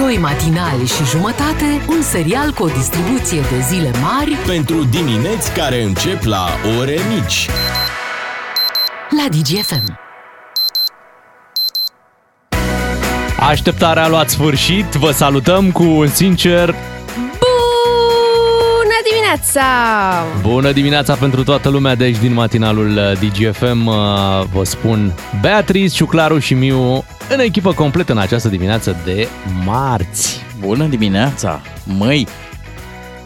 Doi matinali și jumătate, un serial cu o distribuție de zile mari Pentru dimineți care încep la ore mici. la DGFM. Așteptarea a luat sfârșit, vă salutăm cu un sincer Bună dimineața! bună dimineața pentru toată lumea de aici din matinalul uh, DGFM. Uh, Vă spun Beatrice, Ciuclaru și Miu în echipă completă în această dimineață de marți. Bună dimineața! Măi,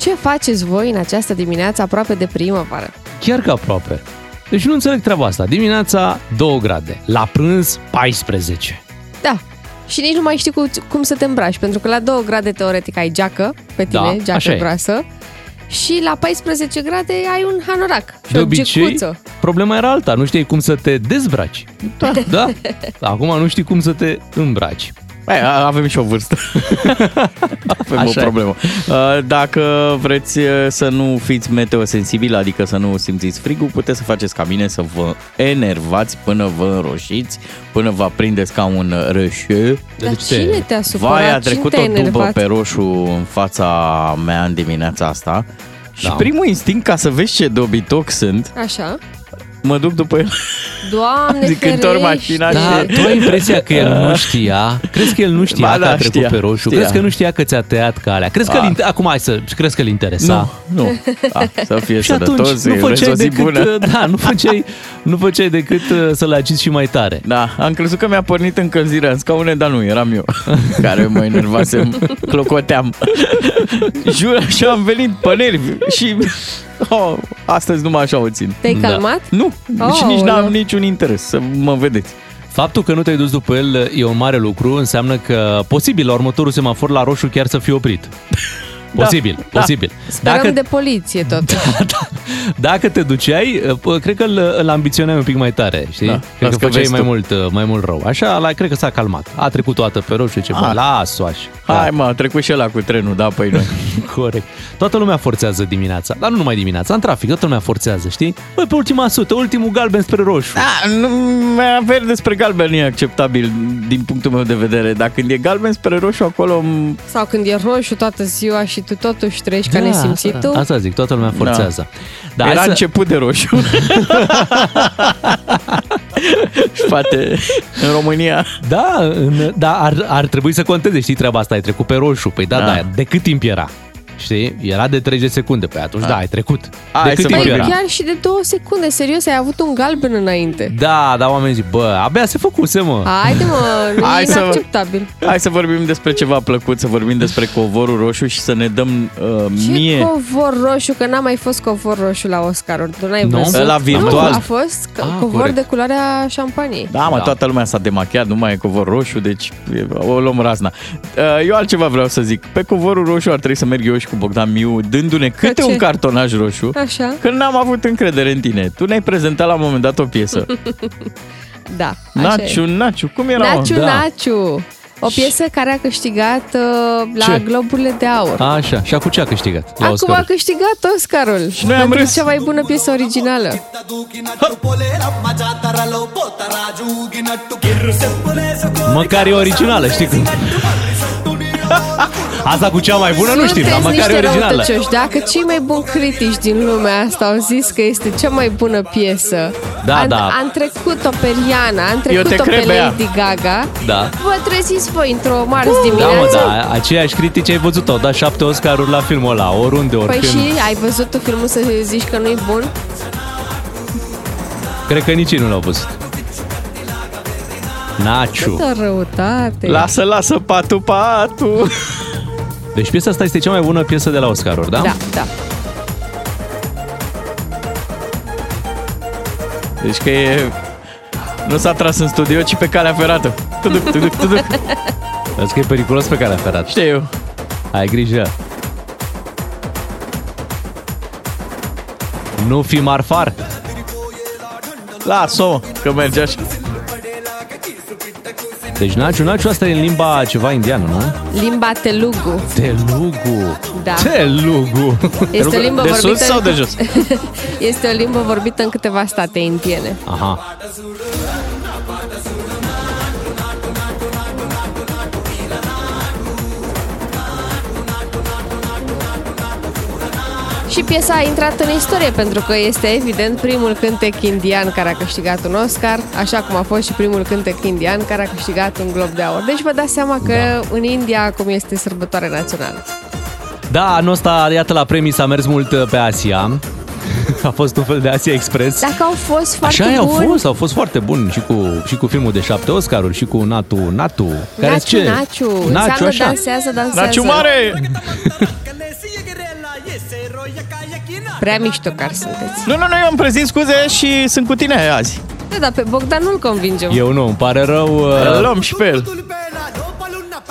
Ce faceți voi în această dimineață aproape de primăvară? Chiar că aproape. Deci nu înțeleg treaba asta. Dimineața 2 grade, la prânz 14. Da, și nici nu mai știi cu, cum să te îmbraci, pentru că la 2 grade teoretic ai geacă pe tine, Da, geacă așa e. groasă, și la 14 grade ai un hanorac și De o obicei, gecuță. problema era alta, nu știai cum să te dezbraci. Da, da. Acum nu știi cum să te îmbraci. Băi, a- avem și o vârstă. avem Așa o e. problemă. Uh, Dacă vreți uh, să nu fiți meteosensibili, adică să nu simțiți frigul, puteți să faceți ca mine, să vă enervați până vă înroșiți, până vă prindeți ca un rășeu. Dar Deci te- cine te-a supărat? Vai, a Cine trecut te-a o dubă enervat? pe roșu în fața mea în dimineața asta. Și Da. primul instinct, ca să vezi ce dobitoc sunt, Așa. Mă duc după el. Doamne Zic, întorc ferește! mașina Da, și- tu ai impresia că el nu știa? Crezi că el nu știa Ba că da, a trecut știa, pe roșu? știa. Crezi că nu știa că ți-a tăiat calea? Crezi că Ah. îl, acum hai să, crezi că îl interesa? Nu, nu. A, să fie Și atunci sănătos, nu îi urez făceai o zi decât, bună. da, nu făceai, nu făceai decât uh, să-l agiți și mai tare. Da, am crezut că mi-a pornit încălzirea în scaune, dar nu, eram eu care mă enervasem, clocoteam. Jur, și am venit pe nervi și oh, astăzi numai așa o țin. Te-ai Da. calmat? Nu, Oh, și nici n-am nu. niciun interes să mă vedeți. Faptul că nu te-ai dus după el e un mare lucru, înseamnă că posibil la următorul semafor la roșu chiar să fie oprit. Posibil, da. posibil. Sperăm Dacă, de poliție tot. dacă te duceai, uh, cred că îl, îl ambiționai un pic mai tare, știi? Da, cred las că că făceai vezi mai tu. mult, uh, mai mult rău. Așa, la, cred că s-a calmat. A trecut toată pe roșu, ce bă, Ah. las-o așa. Hai mă, a trecut și ăla cu trenul, da, păi noi. Corect. Toată lumea forțează dimineața, dar nu numai dimineața, în trafic, toată lumea forțează, știi? Băi, pe ultima sută, ultimul galben spre roșu. Da, nu, verde spre galben e acceptabil din punctul meu de vedere, dar când e galben spre roșu acolo m- Sau când e roșu toată ziua și tu totuși treci ca nesimțitul. asta, asta zic, toată lumea forțează. Da. era hai să- început de roșu. și poate în România Da, în, da ar, ar trebui să conteze, știi treaba asta, ai trecut pe roșu. Păi da, da, Da. da de cât timp era? Știi? Era de 30 secunde, pe atunci da, ai trecut. Hai de cât să timp Păi vorbim. era? chiar și de două secunde, serios, ai avut un galben înainte. Da, da, oamenii zic, bă, abia se făcuse, mă. Haide mă, nu Hai e să- inacceptabil. Hai să vorbim despre ceva plăcut, să vorbim despre covorul roșu și să ne dăm uh, Ce mie... covor roșu, că n-a mai fost covor roșu la Oscaruri. Tu n-ai Nu? văzut? Ăla virtual. Nu, a fost co- Ah, covor corect. de culoarea șampaniei. Da, mă, Da. toată lumea s-a demachiat, nu mai e covor roșu, deci e, o luăm razna. Uh, Eu altceva vreau să zic. Pe covorul roșu ar trebui să merg eu și cu Bogdan Miu, dându-ne câte ce? un cartonaj roșu, Așa? că n-am avut încredere în tine. Tu ne-ai prezentat la un moment dat o piesă. Da, așa Naciu, e. Naciu, cum era? mă? Naciu, Da. Naciu. O piesă care a câștigat uh, la Ce? Globurile de Aur. Așa, și acum ce a câștigat? La Acum Oscar. a câștigat Oscarul. Și noi am pentru râs. cea mai bună piesă originală. Măcar e originală, știi cum? Asta cu cea mai bună nu știm, dar Sunteți măcar e niște originală. răutăcioși. Dacă cei mai buni critici din lumea asta au zis că este cea mai bună piesă, Da, am, da. am trecut-o pe Rihanna, am te trecut-o pe cred, Bea. Lady Gaga, Da. vă treziți voi într-o marți Da, dimineață. mă, da, aceiași critici ai văzut, au dat șapte Oscaruri la filmul ăla, oriunde, Păi oricând. și ai văzut tu filmul să zici că nu-i bun? Cred că nici ei nu l-au văzut. Naciu. Câtă răutate. Lasă, lasă, patu, patu. Deci piesa asta este cea mai bună piesă de la Oscaruri, da? Da, da. Deci că e... Nu s-a tras în studio, ci pe calea ferată. Tuduc, tuduc, tuduc. Vezi că e periculos pe calea ferată. Știu eu. Ai grijă. Nu fi marfar. Lasă-o, că merge așa. Deci Naciu, Naciu asta e în limba ceva indiană, nu? Limba Telugu. Telugu. Da. Telugu. Este o limbă De vorbită sus sau de jos? Este o limbă vorbită în câteva state indiene. Aha. Piesa a intrat în istorie pentru că este evident primul cântec indian care a câștigat un Oscar, așa cum a fost și primul cântec indian care a câștigat un Glob de Aur. Deci vă dați seama că da. în India acum este sărbătoare națională. Da, anul ăsta, iată, la premii s-a mers mult uh, pe Asia. A fost un fel de Asia Express. Dacă au fost foarte Așa e, au buni, fost, au fost foarte buni și cu, și cu filmul de șapte Oscaruri și cu Natu, Natu. Care Naciu, ce? Naciu, Naciu, înseamnă așa. dansează, dansează. Naciu mare! Prea mișto care sunteți. Nu, nu, nu, eu îmi prezint scuze și sunt cu tine azi. Da, dar pe Bogdan nu-l convingem. Eu nu, îmi pare rău. Îl uh, luăm și pe el.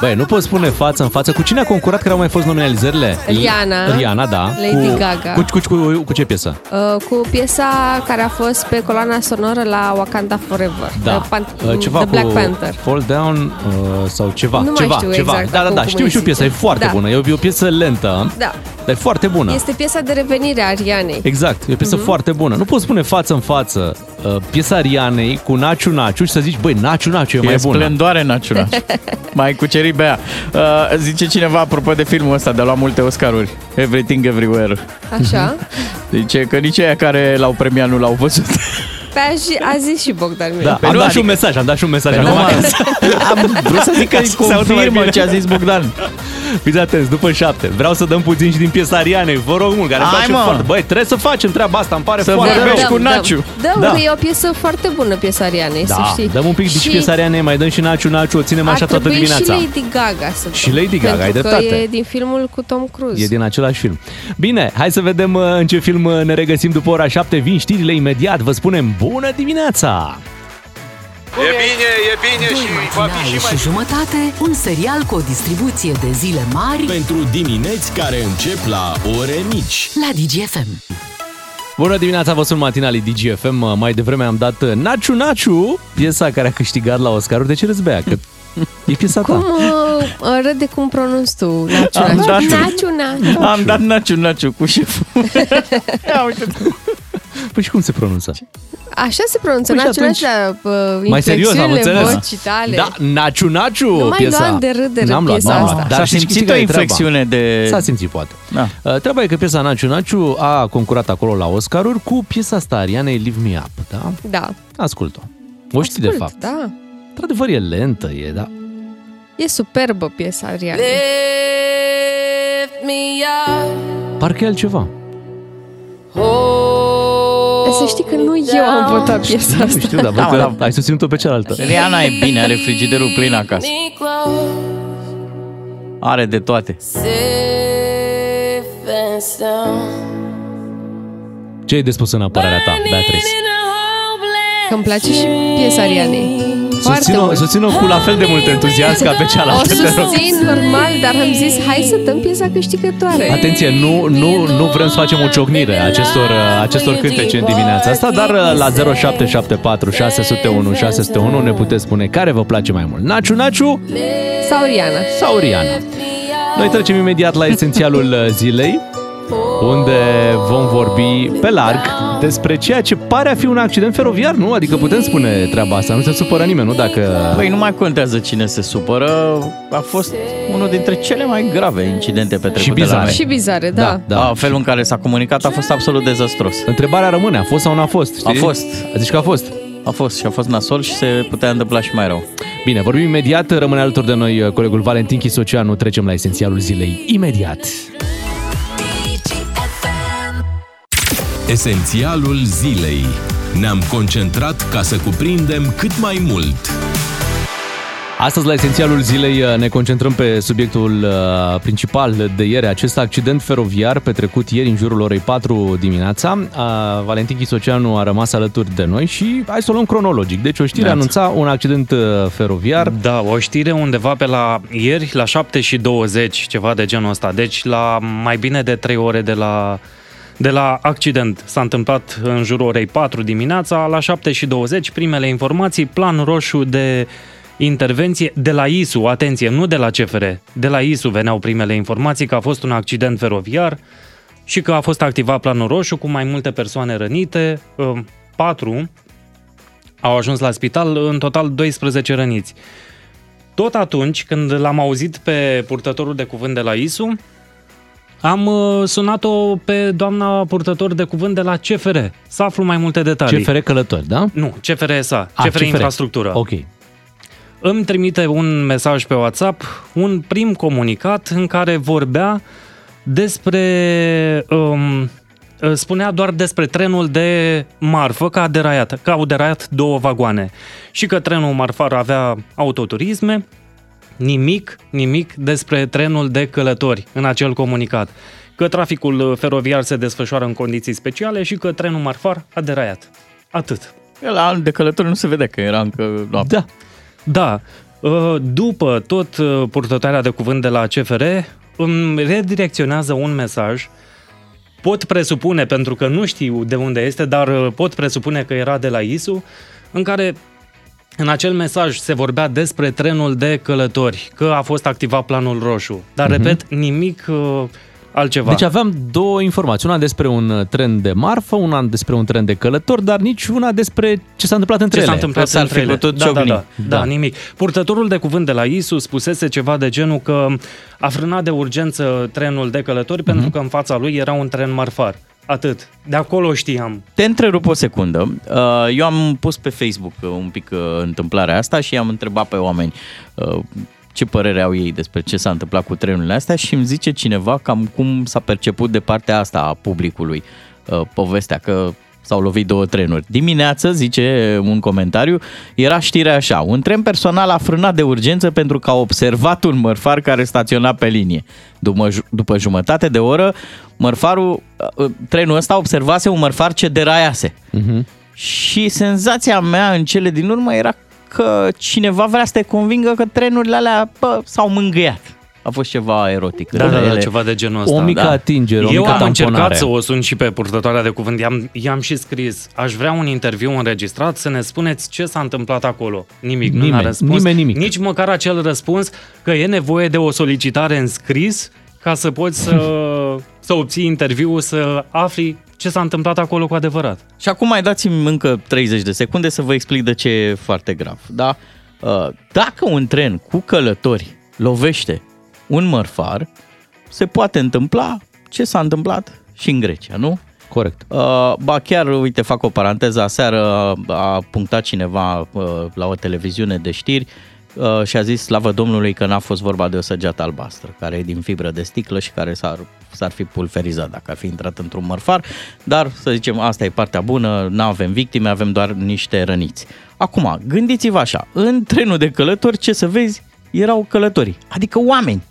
Băi, nu poți spune față în față. Cu cine a concurat care au mai fost nominalizările? Rihanna, Rihanna, da. Lady cu, Gaga. Cu, cu, cu, cu ce piesă? Uh, cu piesa care a fost pe coloana sonoră la Wakanda Forever. Da. The, Pan- Uh, ceva The Black cu Panther. Fall Down uh, sau ceva. Nu mai ceva, știu ceva. exact da, da, acum da, cum știu îi și eu piesa, e zice. foarte Da. bună. E o, e o piesă lentă, Da. dar e foarte bună. Este piesa de revenire a Arianei. Exact, e o piesă foarte bună. Nu poți spune față în față uh, piesa Rianei cu Naciu Naciu și să zici, băi, Naciu Naciu e, E mai bună. splendoare național. mai cucerit bea. Uh, zice cineva, apropo de filmul ăsta, de la multe Oscaruri. Everything Everywhere. Așa? Zice că nici aia care l-au premiat nu l-au văzut. Pe a, și, a zis și Bogdan mie. Da, Pe am nu, dat și un adică- mesaj, am dat și un mesaj. Pe acum nu, că- mă. Am vrut să zic că Ca să se audă mai confirmă bine. ce a zis Bogdan. Fiți atenți, după șapte, vreau să dăm puțin și din piesa Arianei, vă rog mult, care îmi Hai, place mă. foarte. Băi, trebuie să facem treaba asta, îmi pare Să foarte vorbești rău. cu Naciu. Dăm, Da. că e o piesă foarte bună, piesa Arianei, să Da, știi. dăm un pic din și piesa Arianei, mai dăm și Naciu Naciu, o ținem ar așa toată trebui dimineața. și Lady Gaga să Și dăm, Lady Gaga, ai pentru dreptate. că e din filmul cu Tom Cruise. E din același film. Bine, hai să vedem uh, în ce film uh, ne regăsim după ora 7. Vin știrile imediat. Vă spunem bună dimineața! E bine, e bine și va fi și Matinale mai și jumătate, un serial cu o distribuție de zile mari Pentru dimineți care încep la ore mici. la DGFM. Bună dimineața, vă sunt matinali DGFM. Uh, Mai devreme am dat uh, Naciu Naciu, piesa care a câștigat la Oscaruri. De ce râzi, Bea? Că e piesa ta. Cum uh, râde cum pronunți tu, Naciu, Am Naciu, dat- Naciu, Naciu. Am dat naciu naciu cu șeful. Ia uite Păi și cum se pronunță? Așa se pronunță, Păi și Naciu, atunci- Naciu, la uh, Mai serios, am inflexiunile înțeles. vocii tale. Da, Naciu Naciu, Nu mai piesa. luam de râdere N-am luat, piesa n-am asta. luat. Dar Dar s-a știi- știi simțit o care e treaba? inflexiune de... S-a simțit, poate. Da. Uh, Treaba e că piesa Naciu Naciu a concurat acolo la Oscaruri cu piesa asta Arianei Live Me Up, da? Da. Ascult-o. O știi de Ascult, fapt. Da. Într-adevăr e lentă, e, da. E superbă piesa Arianei. Parcă e altceva. Dar să știi că nu eu am votat piesa Nu asta. știu, dar Da, văd da. că ai susținut-o pe cealaltă. Rihanna e bine, are frigiderul plin acasă. Are de toate. Ce ai de spus în apărarea ta, Beatrice? Că îmi place și piesa Arianei. Foarte Susțin-o, mult. susțin-o cu la fel de mult entuziasm ca pe O cealaltă, te rog. susțin normal, dar am zis hai să dăm piesa câștigătoare. Atenție, nu, nu, nu vrem să facem o ciocnire a acestor, acestor cântece în dimineața asta, dar la 0774 601 601 ne puteți spune care vă place mai mult. Naciu Naciu Sau Riana. sau Riana. Noi trecem imediat la esențialul zilei, unde vom vorbi pe larg despre ceea ce pare a fi un accident feroviar, nu? Adică putem spune treaba asta, nu se supără nimeni, nu? Dacă... Păi nu mai contează cine se supără, a fost unul dintre cele mai grave incidente petrecute Și bizare. la noi. Și bizare, da. da. Da. Felul în care s-a comunicat a fost absolut dezastros. Întrebarea rămâne, a fost sau nu a fost? Știi? A fost. Zici că a fost. A fost și a fost nasol și se putea întâmpla și mai rău. Bine, vorbim imediat, rămâne alături de noi uh, colegul Valentin Chisoceanu, trecem la esențialul zilei imediat. Esențialul zilei. Ne-am concentrat ca să cuprindem cât mai mult. Astăzi, la esențialul zilei, uh, ne concentrăm pe subiectul uh, principal de ieri, acest accident feroviar petrecut ieri în jurul orei 4 dimineața. Uh, Valentin Chisoceanu a rămas alături de noi și hai să o luăm cronologic. Deci o știre Neața. anunța un accident uh, feroviar. Da, o știre undeva pe la ieri, la 7 și 20, ceva de genul ăsta. Deci la mai bine de 3 ore de la, de la accident. S-a întâmplat în jurul orei 4 dimineața, la 7 și 20, primele informații, plan roșu de intervenție de la ISU, atenție, nu de la CFR, de la ISU veneau primele informații că a fost un accident feroviar și că a fost activat planul roșu cu mai multe persoane rănite, uh, patru au ajuns la spital, în total 12 răniți. Tot atunci când l-am auzit pe purtătorul de cuvânt de la ISU, Am uh, sunat-o pe doamna purtător de cuvânt de la CFR să aflu mai multe detalii. CFR Călători, da? Nu, CFR SA, A, CFR, Infrastructură. Ok. Îmi trimite un mesaj pe WhatsApp, un prim comunicat în care vorbea despre... Um, spunea doar despre trenul de marfă că a deraiat, că au deraiat două vagoane și că trenul marfar avea autoturisme, nimic, nimic despre trenul de călători în acel comunicat. Că traficul feroviar se desfășoară în condiții speciale și că trenul marfar a deraiat. Atât. La de călători nu se vede că era încă noapte. Da. Da. Uh, După tot uh, purtătoarea de cuvânt de la CFR, îmi redirecționează un mesaj pot presupune, pentru că nu știu de unde este, dar uh, pot presupune că era de la ISU, în care în acel mesaj se vorbea despre trenul de călători, că a fost activat planul roșu. Dar, uh-huh. repet, nimic uh, altceva. Deci aveam două informații, una despre un uh, tren de marfă, una despre un tren de călători, dar nici una despre ce s-a întâmplat între ce ele. s-a întâmplat s-ar între fi ele. putut da, da, ciocni. da, da, Da. nimic. Purtătorul de cuvânt de la ISU spusese ceva de genul că a frânat de urgență trenul de călători Mhm. pentru că în fața lui era un tren marfar. Atât. De acolo știam. Te întrerup o secundă. Uh, Eu am pus pe Facebook uh, un pic uh, întâmplarea asta și am întrebat pe oameni uh, ce părere au ei despre ce s-a întâmplat cu trenurile astea și îmi zice cineva cam cum s-a perceput de partea asta a publicului uh, povestea că s-au lovit două trenuri. Dimineață, zice un comentariu, era știrea așa, un tren personal a frânat de urgență pentru că a observat un mărfar care staționa pe linie. După, ju- după jumătate de oră, mărfarul, uh, trenul ăsta observase un mărfar ce deraiase. Mhm. Și senzația mea în cele din urmă era că cineva vrea să te convingă că trenurile alea bă, s-au mângâiat. A fost ceva erotic. Da, în da, da, ele. ceva de genul ăsta. O mică da. atingere, o Eu mică am tamponare. încercat să o sun și pe purtătoarea de cuvânt. I-am, i-am și scris. Aș vrea un interviu înregistrat să ne spuneți ce s-a întâmplat acolo. Nimic, nu Nimeni, ne-a răspuns. nimeni nimic. Nici măcar acel răspuns că e nevoie de o solicitare în scris ca să poți să, să obții interviul, să afli ce s-a întâmplat acolo cu adevărat. Și acum mai dați-mi încă 30 de secunde să vă explic de ce e foarte grav. Da? Uh, Dacă un tren cu călători lovește un mărfar, se poate întâmpla ce s-a întâmplat și în Grecia, nu? Corect. Uh, ba chiar, uite, fac o paranteză, aseară a punctat cineva uh, la o televiziune de știri uh, și a zis, slavă Domnului, că n-a fost vorba de o săgeată albastră, care e din fibră de sticlă și care s-ar, s-ar fi pulverizat dacă ar fi intrat într-un mărfar, dar să zicem, asta e partea bună, nu avem victime, avem doar niște răniți. Acum, gândiți-vă așa, în trenul de călători, ce să vezi, erau călători, adică oameni,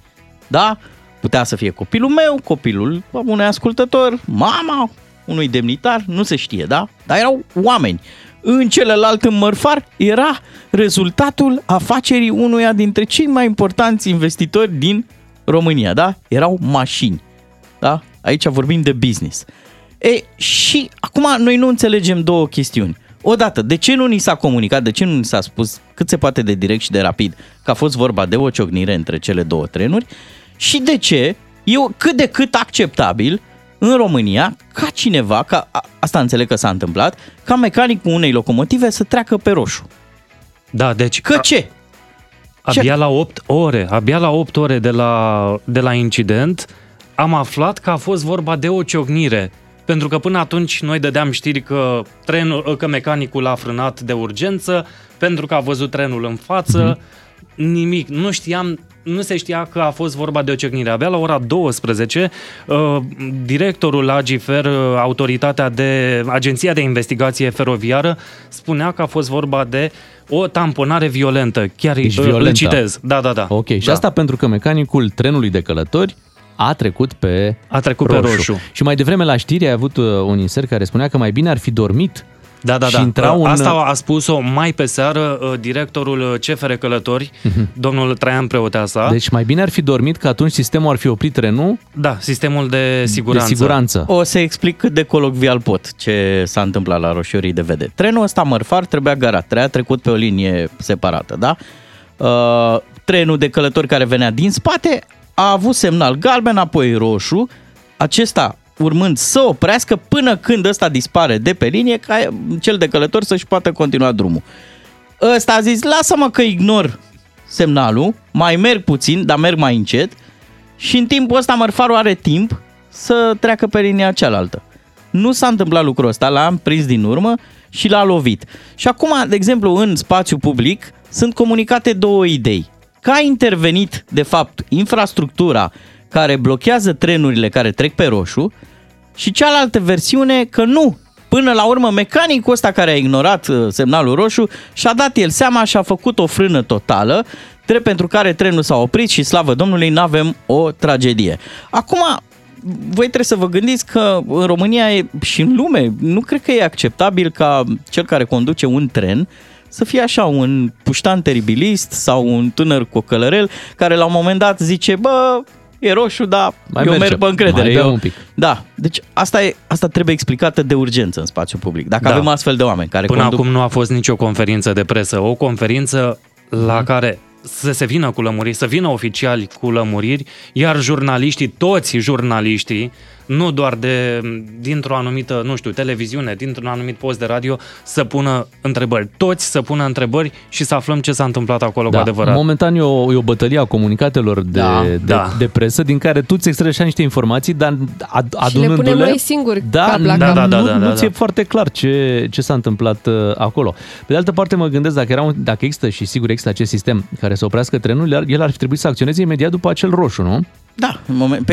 da? Putea să fie copilul meu, copilul unui ascultător, mama unui demnitar, nu se știe, da? Dar erau oameni. În celălalt în mărfar era rezultatul afacerii unuia dintre cei mai importanți investitori din România, da? Erau mașini, da? Aici vorbim de business. E, și acum noi nu înțelegem două chestiuni. Odată, de ce nu ni s-a comunicat, de ce nu ni s-a spus cât se poate de direct și de rapid că a fost vorba de o ciocnire între cele două trenuri și de ce e o- cât de cât acceptabil în România ca cineva, ca, a- asta înțeleg că s-a întâmplat, ca mecanicul unei locomotive să treacă pe roșu. Da, deci Că ce? abia la 8 ore, abia la 8 ore de la, de la incident, am aflat că a fost vorba de o ciocnire. Pentru că până atunci noi dădeam știri că, trenul, că mecanicul a frânat de urgență, pentru că a văzut trenul în față, nimic. Nu știam, nu se știa că a fost vorba de o ciocnire. Abia la ora 12, uh, directorul Agifer, uh, autoritatea de, Agenția de Investigație Feroviară, spunea că a fost vorba de o tamponare violentă. Chiar Deci uh, violentă. îl citez. Da, da, da. Ok, și da. asta pentru că mecanicul trenului de călători a trecut pe A trecut pe roșu. Și mai devreme la știri ai avut uh, un insert care spunea că mai bine ar fi dormit Da, da, și da. intra un... Asta a spus-o mai pe seară uh, directorul CFR Călători, domnul Traian Preoteasa. Deci mai bine ar fi dormit că atunci sistemul ar fi oprit trenul Da, sistemul de siguranță. de siguranță. O să explic cât de colocvial pot ce s-a întâmplat la Roșiorii de Vede. Trenul ăsta mărfar trebuia garat, trebuia trecut pe o linie separată, da? Uh, trenul de călători care venea din spate a avut semnal galben, apoi roșu, acesta urmând să oprească până când ăsta dispare de pe linie ca cel de călător să-și poată continua drumul. Ăsta a zis, lasă-mă că ignor semnalul, mai merg puțin, dar merg mai încet și în timpul ăsta mărfarul are timp să treacă pe linia cealaltă. Nu s-a întâmplat lucrul ăsta, l-am prins din urmă și l-a lovit. Și acum, de exemplu, în spațiu public sunt comunicate două idei. Că a intervenit, de fapt, infrastructura care blochează trenurile care trec pe roșu și cealaltă versiune că nu. Până la urmă, mecanicul ăsta care a ignorat uh, semnalul roșu și-a dat el seama și a făcut o frână totală, drept pentru care trenul s-a oprit și, slavă Domnului, nu avem o tragedie. Acum, voi trebuie să vă gândiți că în România e, și în lume nu cred că e acceptabil ca cel care conduce un tren să fie așa un puștan teribilist sau un tânăr cocălărel care la un moment dat zice, bă, e roșu, dar Mai eu merge, merg pe încredere. mai bea eu... un pic. Da, deci asta, e, asta trebuie explicată de urgență în spațiu public. Dacă Da. avem astfel de oameni care Până conduc... acum nu a fost nicio conferință de presă. O conferință la care să se vină cu lămuriri, să vină oficiali cu lămuriri, iar jurnaliștii, toți jurnaliștii, nu doar de, dintr-o anumită, nu știu, televiziune, dintr-un anumit post de radio, să pună întrebări. Toți să pună întrebări și să aflăm ce s-a întâmplat acolo cu adevărat. Momentan e o, e o bătălie a comunicatelor de, Da, de, da. de presă, din care tu ți extragi așa niște informații, dar ad, Și le adunându-le... punem noi singuri da, cap la da, cap. da, da, Da, nu, da, da, nu ți-e da. foarte clar ce, ce s-a întâmplat uh, acolo. Pe de altă parte mă gândesc, dacă, era un, dacă există și sigur există acest sistem care să oprească trenul, el- el ar fi trebuit să acționeze imediat după acel roșu, nu? Da, în moment, pe,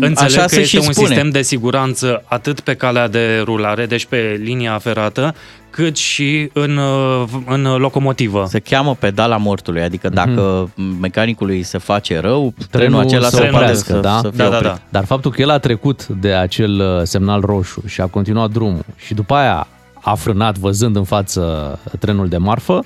Înțeleg așa că se este și un spune. sistem de siguranță atât pe calea de rulare, deci pe linia ferată, cât și în, uh, în locomotivă. Se cheamă pedala mortului, adică dacă mecanicului se face rău, trenul, Trenul acela să se poate oprească, să, da? să fie Da, da, oprit. da. Dar faptul că el a trecut de acel uh, semnal roșu și a continuat drumul și după aia a frânat văzând în față trenul de marfă,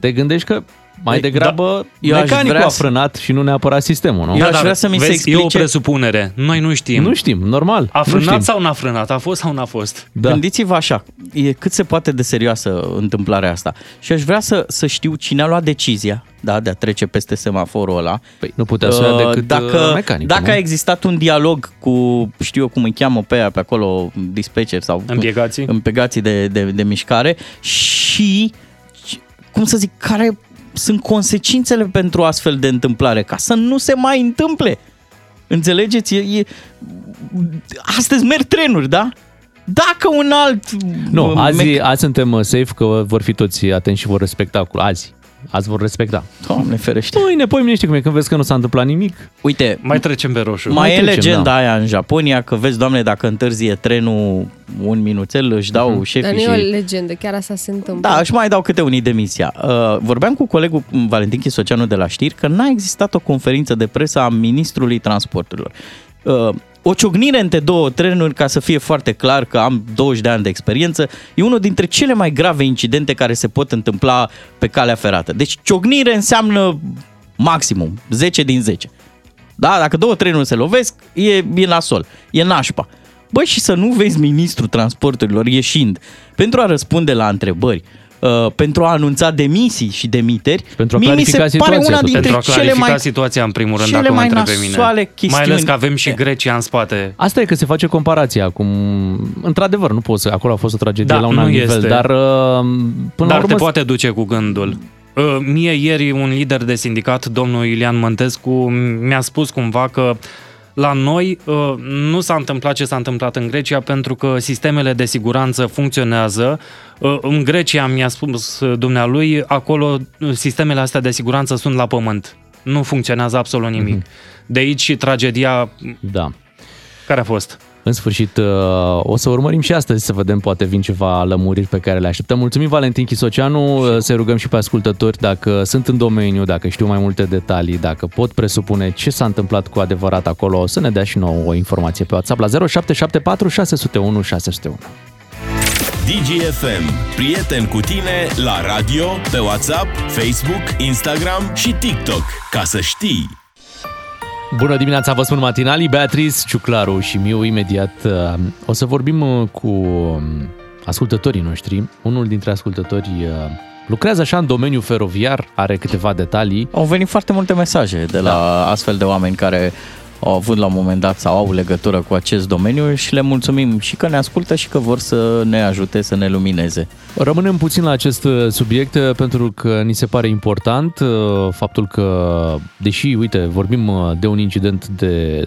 te gândești că mai Păi, degrabă da, eu aș mecanicul vrea a să- frânat și nu neapărat sistemul, nu? Eu aș vrea să mi se vezi, E o explice- presupunere. Noi nu știm. Nu știm, normal. A nu frânat știm. sau n-a frânat? A fost sau n-a fost? Da. Gândiți-vă așa, e cât se poate de serioasă întâmplarea asta. Și aș vrea să, să știu cine a luat decizia da, de a trece peste semaforul ăla. Păi, nu putea să o ia Uh, decât dacă, uh, mecanicul, Dacă nu? a existat un dialog cu, știu eu cum îi cheamă pe aia pe acolo, dispatcher sau... Împiegații? Împiegații de, de, de mișcare și, cum să zic, care sunt consecințele pentru o astfel de întâmplare, ca să nu se mai întâmple. Înțelegeți? E, e, astăzi merg trenuri, da? Dacă un alt... Nu, uh, azi, mec- azi suntem uh, safe că vor fi toți atenți și vor respecta. cu- Azi. Azi vor respecta. Doamne ferește. Mâine, poi mine știi cum e, când vezi că nu s-a întâmplat nimic. Uite, Mai trecem pe roșu. mai e trecem, legenda da. aia în Japonia că vezi, doamne, dacă întârzie trenul un minuțel, își dau Mhm. Dar șefii nu și... e o legendă, chiar asta se întâmplă. Da, își mai dau câte unii demisia. Uh, vorbeam cu colegul Valentin Chisoceanu de la știri că n-a existat o conferință de presă a ministrului transporturilor. Uh, o ciocnire între două trenuri, ca să fie foarte clar că am 20 de ani de experiență, e unul dintre cele mai grave incidente care se pot întâmpla pe calea ferată. Deci ciocnire înseamnă maximum 10 din 10. Da, dacă două trenuri se lovesc, e, e nasol, e nașpa. Băi, și să nu vezi ministrul transporturilor ieșind pentru a răspunde la întrebări, uh, pentru a anunța demisii și demiteri, pentru a mie mi se clarifica pare situația, una tot. dintre Pentru a cele clarifica mai... situația, în primul rând, cele dacă mă mai întreb pe mine. nasoale Mai chestiuni. ales că avem și E. Grecia în spate. Asta e că se face comparația acum. Într-adevăr, nu poți să... Acolo a fost o tragedie Da, la un nu alt nivel, este. dar uh, până Dar la urmă... te poate duce cu gândul. Uh, Mie ieri un lider de sindicat, domnul Ilian Mântescu, mi-a spus cumva că la noi uh, nu s-a întâmplat ce s-a întâmplat în Grecia pentru că sistemele de siguranță funcționează. Uh, În Grecia, mi-a spus dumnealui, acolo uh, sistemele astea de siguranță sunt la pământ. Nu funcționează absolut nimic. De aici și tragedia Da. care a fost. În sfârșit, uh, o să urmărim și astăzi să vedem, poate vin ceva lămuriri pe care le așteptăm. Mulțumim, Valentin Chisoceanu, Uh, să rugăm și pe ascultători dacă sunt în domeniu, dacă știu mai multe detalii, dacă pot presupune ce s-a întâmplat cu adevărat acolo, să ne dea și nouă o informație pe WhatsApp la 0774 601 601. DGFM. Prieten cu tine la radio, pe WhatsApp, Facebook, Instagram și TikTok. Ca să știi! Bună dimineața, vă spun matinalii, Beatrice, Ciuclaru și Miu, imediat uh, o să vorbim uh, cu um, ascultătorii noștri. Unul dintre ascultători uh, lucrează așa în domeniul feroviar, are câteva detalii. Au venit foarte multe mesaje de la astfel de oameni care au avut la un moment dat sau au legătură cu acest domeniu și le mulțumim și că ne ascultă și că vor să ne ajute să ne lumineze. Rămânem puțin la acest uh, subiect uh, pentru că ni se pare important uh, faptul că, deși, uite, vorbim de un incident de,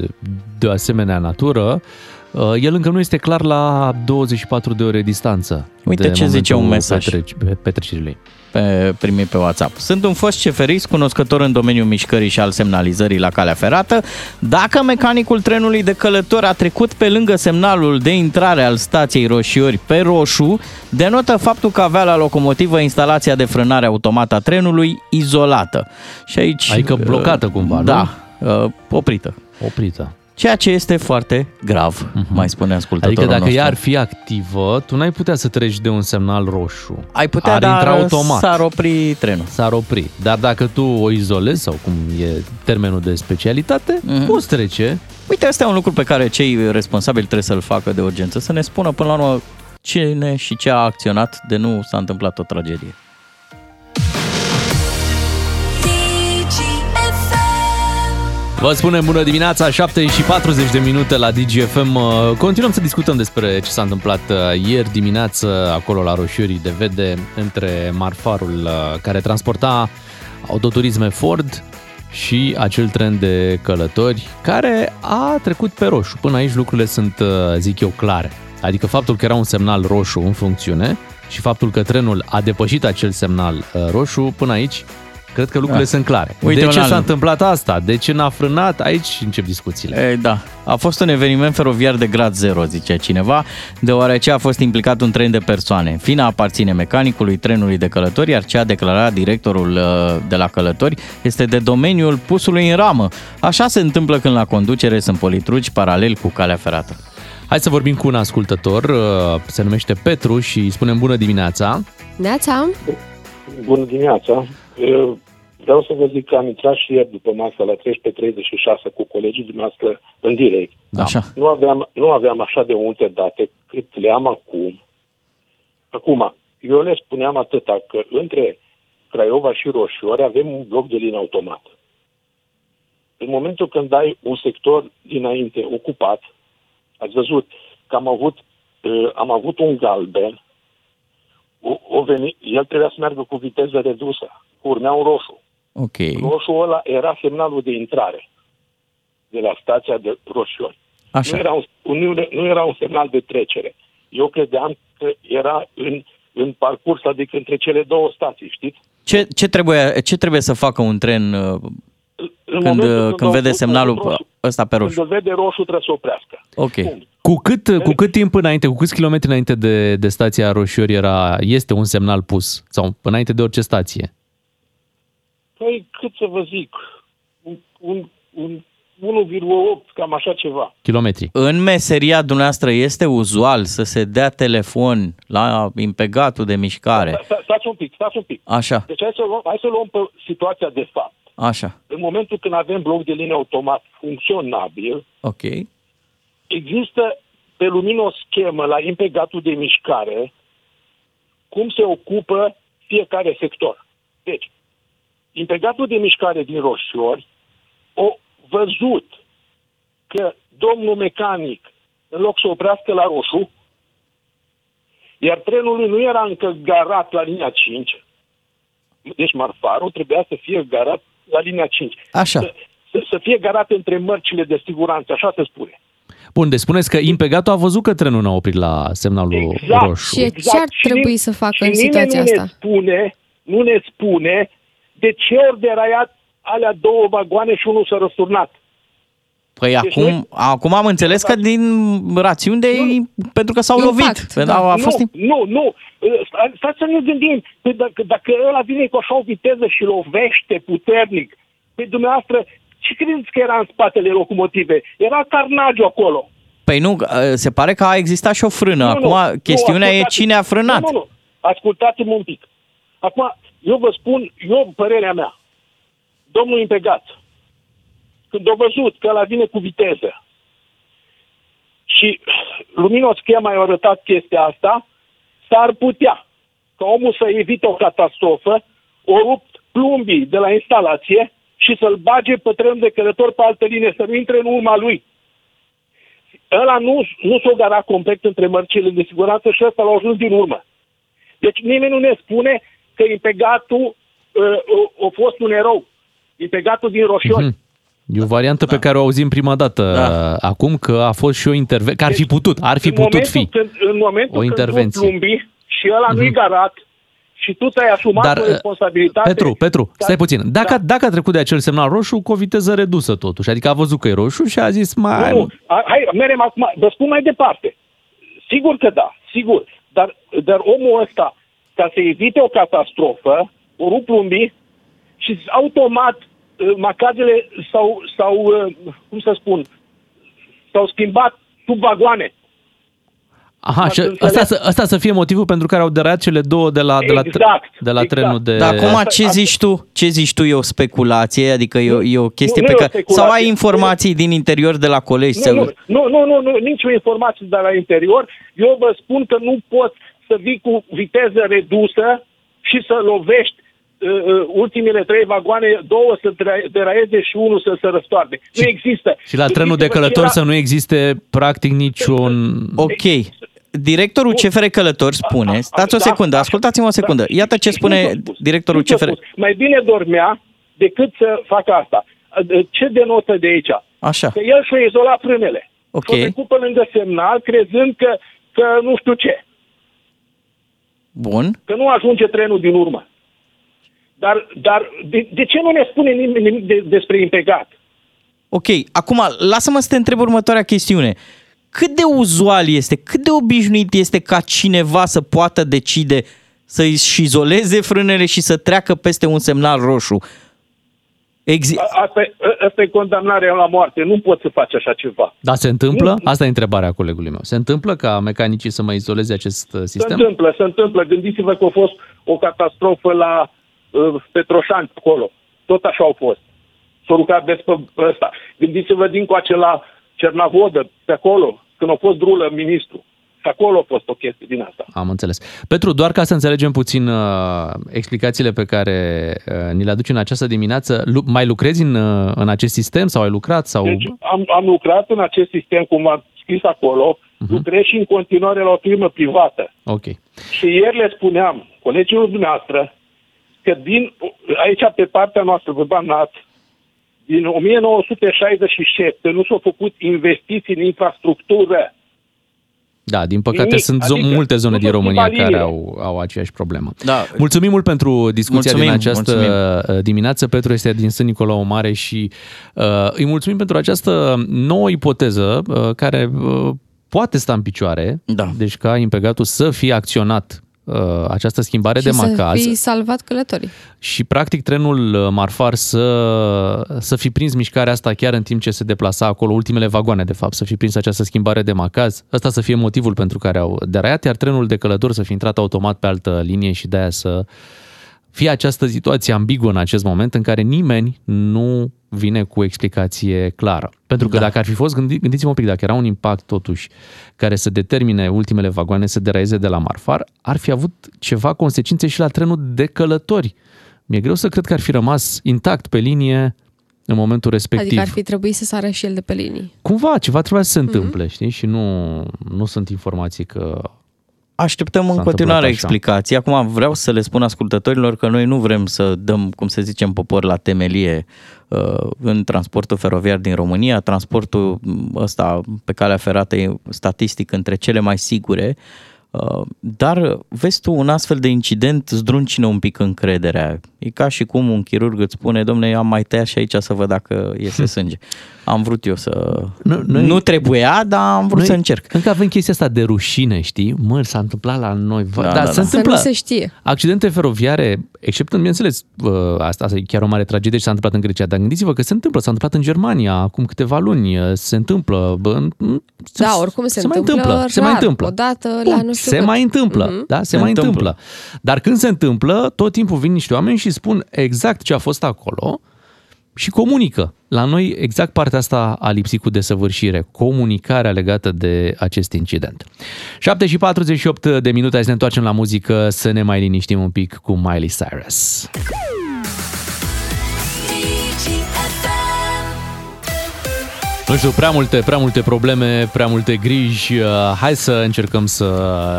de asemenea natură, el încă nu este clar la 24 de ore distanță. Uite ce zice un mesaj. Petreci, petrecerii pe, primit pe WhatsApp. Sunt un fost ceferist, cunoscător în domeniul mișcării și al semnalizării la calea ferată. Dacă mecanicul trenului de călător a trecut pe lângă semnalul de intrare al stației roșiori pe roșu, denotă faptul că avea la locomotivă instalația de frânare automată a trenului izolată. Și aici... Adică blocată cumva, da, nu? Da, oprită. Oprită. Ceea ce este foarte grav, uh-huh. mai spune ascultătorul Adică dacă nostru. ea ar fi activă, tu n-ai putea să treci de un semnal roșu. Ai putea, ar dar intra automat. s-ar opri trenul. S-ar opri. Dar dacă tu o izolezi, sau cum e termenul de specialitate, uh-huh. poți trece. Uite, asta e un lucru pe care cei responsabili trebuie să-l facă de urgență, să ne spună până la urmă cine și ce a acționat de nu s-a întâmplat o tragedie. Vă spunem bună dimineața, 7 și 40 de minute la DGFM. Uh, continuăm să discutăm despre ce s-a întâmplat uh, ieri dimineață acolo la Roșiorii de Vede între marfarul uh, care transporta autoturisme Ford și acel tren de călători care a trecut pe roșu. Până aici lucrurile sunt, zic eu, clare. Adică faptul că era un semnal roșu în funcțiune și faptul că trenul a depășit acel semnal roșu, până aici Cred că lucrurile da. sunt clare. Uite de ce s-a întâmplat asta? De ce n-a frânat? Aici încep discuțiile. E, da. A fost un eveniment feroviar de grad 0, zice cineva, deoarece a fost implicat un tren de persoane. Fina aparține mecanicului trenului de călători, iar ce a declarat directorul uh, de la călători este de domeniul pusului în ramă. Așa se întâmplă când la conducere sunt politruci paralel cu calea ferată. Hai să vorbim cu un ascultător, uh, se numește Petru și îi spunem bună dimineața. Neața! Bună dimineața! Vreau să vă zic că am intrat și ieri după masă la 13.36 cu colegii dumneavoastră în direct. Da. Așa. Nu aveam, nu aveam așa de multe date cât le am acum. Acum, eu le spuneam atâta că între Craiova și Roșiori avem un bloc de linie automat. În momentul când ai un sector dinainte ocupat, ați văzut că am avut, uh, am avut un galben, o, o veni, el trebuia să meargă cu viteză redusă, urmea un roșu. Ok. Roșul ăla era semnalul de intrare de la stația de Roșiori. Așa. Nu era, un, nu, nu era un semnal de trecere. Eu credeam că era în, în parcurs, adică între cele două stații, știți? Ce, ce, trebuie, ce trebuie să facă un tren uh, în când, uh, când, când vede semnalul roșu, ăsta pe roșu? Când vede roșu trebuie să oprească. Ok. Cu cât, cu cât timp înainte, cu câți kilometri înainte de, de stația Roșiori era, este un semnal pus? Sau înainte de orice stație? Păi, cât să vă zic, un, un, un 1,8, cam așa ceva. Kilometri. În meseria dumneavoastră este uzual să se dea telefon la impegatul de mișcare? Stați un pic, stați un pic. Așa. Deci hai să, luăm, hai să luăm pe situația de fapt. Așa. În momentul când avem bloc de linie automat funcționabil, ok. există pe lumină o schemă la impegatul de mișcare cum se ocupă fiecare sector. Deci, integratul de mișcare din Roșiori o văzut că domnul mecanic, în loc să oprească la roșu, iar trenul nu era încă garat la linia 5, deci marfarul trebuia să fie garat la linia 5. Așa. Să, să, să fie garat între mărcile de siguranță, așa se spune. Bun, deci spuneți că impegatul a văzut că trenul n-a oprit la semnalul exact, roșu. Și exact. ce ar trebui și să facă în situația nu asta? Ne spune, nu ne spune de ce ori deraiat alea două vagoane și unul s-a răsturnat? Păi deci acum, noi... acum am înțeles că din rațiuni de... Nu, pentru că s-au lovit. Da. A, a nu, fost... nu, nu. Stați să ne gândim. Păi dacă, dacă ăla vine cu așa o viteză și lovește puternic, pe păi dumneavoastră, ce credeți că era în spatele locomotive? Era carnagiu acolo. Păi nu, se pare că a existat și o frână. Nu, acum nu, chestiunea nu, e cine a frânat. Nu, nu, nu. Ascultați-mă un pic. Acum, eu vă spun, eu, părerea mea, domnul impegat, când a văzut că la vine cu viteză și luminos schema i-a arătat chestia asta, s-ar putea ca omul să evite o catastrofă, o rupt plumbii de la instalație și să-l bage pe trenul de călător pe altă linie, să nu intre în urma lui. Ăla nu, nu s-o gara complet între mărcile de siguranță și ăsta l-a ajuns din urmă. Deci nimeni nu ne spune că impegatul uh, a fost un erou. Impegatul din Roșioni. Mhm. E o variantă da. pe care o auzim prima dată da. acum, că a fost și o intervenție, că ar fi putut, ar fi în putut momentul fi Când, în momentul o intervenție. când plumbi și ăla mm-hmm. nu-i garat și tu ți-ai asumat Dar, o responsabilitate... Petru, Petru, stai Da. puțin. Dacă, da. dacă a trecut de acel semnal roșu, cu o viteză redusă totuși, adică a văzut că e roșu și a zis mai... Nu, a- hai, merem acum, vă spun mai departe. Sigur că da, sigur. Dar, dar omul ăsta, ca să evite o catastrofă, o rup plumbii și automat uh, macazele s-au, s-au uh, cum să spun, s-au schimbat sub vagoane. Aha, M-ați și înțeles? ăsta, să- ăsta să fie motivul pentru care au deraiat cele două de la, de la, Exact, de la exact. trenul de... Dar acum Asta- ce asta- zici tu? Ce zici tu? E o speculație? Adică e o, e o chestie nu pe e o care... speculație. Sau ai informații din interior de la colegi? Nu, să- nu, nu, nu, nu, nu, nicio informație de la interior. Eu vă spun că nu poți să vii cu viteză redusă și să lovești uh, uh, ultimele trei vagoane, două să dera- deraieze și unul să se răstoarne. Nu există. Și la trenul de Gândiți-vă călător ce să nu existe practic niciun... Ok. Directorul CFR Călători spune, stați o Da, secundă, da, ascultați-mă o secundă. da. Iată ce Și spune cum s-a spus? directorul Cum s-a CFR. spus? Mai bine dormea decât să facă asta. Ce denotă de aici? Așa. Că el și-a izolat frânele. Ok. Și-a trecut pe lângă semnal, crezând că, că nu știu ce. Bun. că nu ajunge trenul din urmă. Dar, dar de, de ce nu ne spune nimeni nimic de, despre impegat? Ok, acum lasă-mă să te întreb următoarea chestiune. Cât de uzual este, cât de obișnuit este ca cineva să poată decide să-și izoleze frânele și să treacă peste un semnal roșu? Exi- A- Asta, e- a- asta e condamnarea la moarte. Nu poți să faci așa ceva. Da, se întâmplă? Nu. Asta e întrebarea colegului meu. Se întâmplă ca mecanicii să mai izoleze acest uh, Se sistem? întâmplă, se întâmplă. Gândiți-vă că a fost o catastrofă la uh, Petroșani acolo. Tot așa au fost. S-a rugat des pe ăsta. Gândiți-vă dincoace la Cernavodă, pe acolo, când a fost drulă ministru. Și acolo a fost o chestie din asta. Am înțeles. Petru, doar ca să înțelegem puțin uh, explicațiile pe care uh, ni le aduci în această dimineață, lu- mai lucrezi în, uh, în acest sistem sau ai lucrat? Sau... Deci am, am lucrat în acest sistem, cum am scris acolo, uh-huh. lucrez și în continuare la o firmă privată. Ok. Și ieri le spuneam colegilor dumneavoastră că din, aici pe partea noastră, pe Banat, din 1967 nu s-au făcut investiții în infrastructură. Da, din păcate Nimic. sunt zo- Adică multe zone nu din s-au România schimbat care liniile. au, au aceeași problemă. Da. Mulțumim mult pentru discuția Mulțumim, din această mulțumim. uh, dimineață. Petru este din Sân Nicolau Mare și uh, îi mulțumim pentru această nouă ipoteză uh, care uh, poate sta în picioare. Da. Deci ca impegatul să fie acționat uh, această schimbare Și de să macaz fi salvat călătorii. și practic trenul uh, marfar să, să fi prins mișcarea asta chiar în timp ce se deplasa acolo, ultimele vagoane de fapt, să fi prins această schimbare de macaz, ăsta să fie motivul pentru care au deraiat, iar trenul de călător să fi intrat automat pe altă linie și de aia să fie această situație ambiguă în acest moment în care nimeni nu vine cu o explicație clară. Pentru că da. dacă ar fi fost, gândi, gândiți-vă un pic, dacă era un impact totuși care să determine ultimele vagoane să deraieze de la marfar, ar fi avut ceva consecințe și la trenul de călători. Mi-e greu să cred că ar fi rămas intact pe linie în momentul respectiv. Adică ar fi trebuit să sară și el de pe linii. Cumva, ceva trebuia să se întâmple, mm-hmm. știi? Și nu, nu sunt informații că Așteptăm în S-a continuare întâmplat așa. explicații. Acum vreau să le spun ascultătorilor că noi nu vrem să dăm, cum să zicem, popor la temelie uh, în transportul feroviar din România. Transportul ăsta pe calea ferată e statistic între cele mai sigure. Uh, Dar vezi tu, un astfel de incident zdruncină un pic încrederea. E ca și cum un chirurg îți spune, domne, am mai tăiat și aici să văd dacă iese sânge. Am vrut eu să... Nu- Nu, noi- nu trebuia, dar am vrut să încerc. Încă avem chestia asta de rușine, știi? Mă, s-a întâmplat la noi. Da, Da, Dar da, se da. Să întâmplă. nu se știe. Accidente feroviare, exceptând, bineînțeles, uh, asta, asta e chiar o mare tragedie și s-a întâmplat în Grecia, dar gândiți-vă că se întâmplă, s-a întâmplat în Germania acum câteva luni, uh, se întâmplă. Bă, în- se, Da, oricum se mai întâmplă întâmplă, se mai rar, întâmplă. odată la Bun, nu știu Se cât. mai întâmplă, Mhm. da, se, Se mai întâmplă. întâmplă. Dar când se întâmplă, tot timpul vin niște oameni și spun exact ce a fost acolo și comunică. La noi exact partea asta a lipsit cu desăvârșire, comunicarea legată de acest incident. 7 și 48 de minute, hai să ne întoarcem la muzică, să ne mai liniștim un pic cu Miley Cyrus. DJ Nu știu, prea multe, prea multe probleme, prea multe griji. Uh, Hai să încercăm să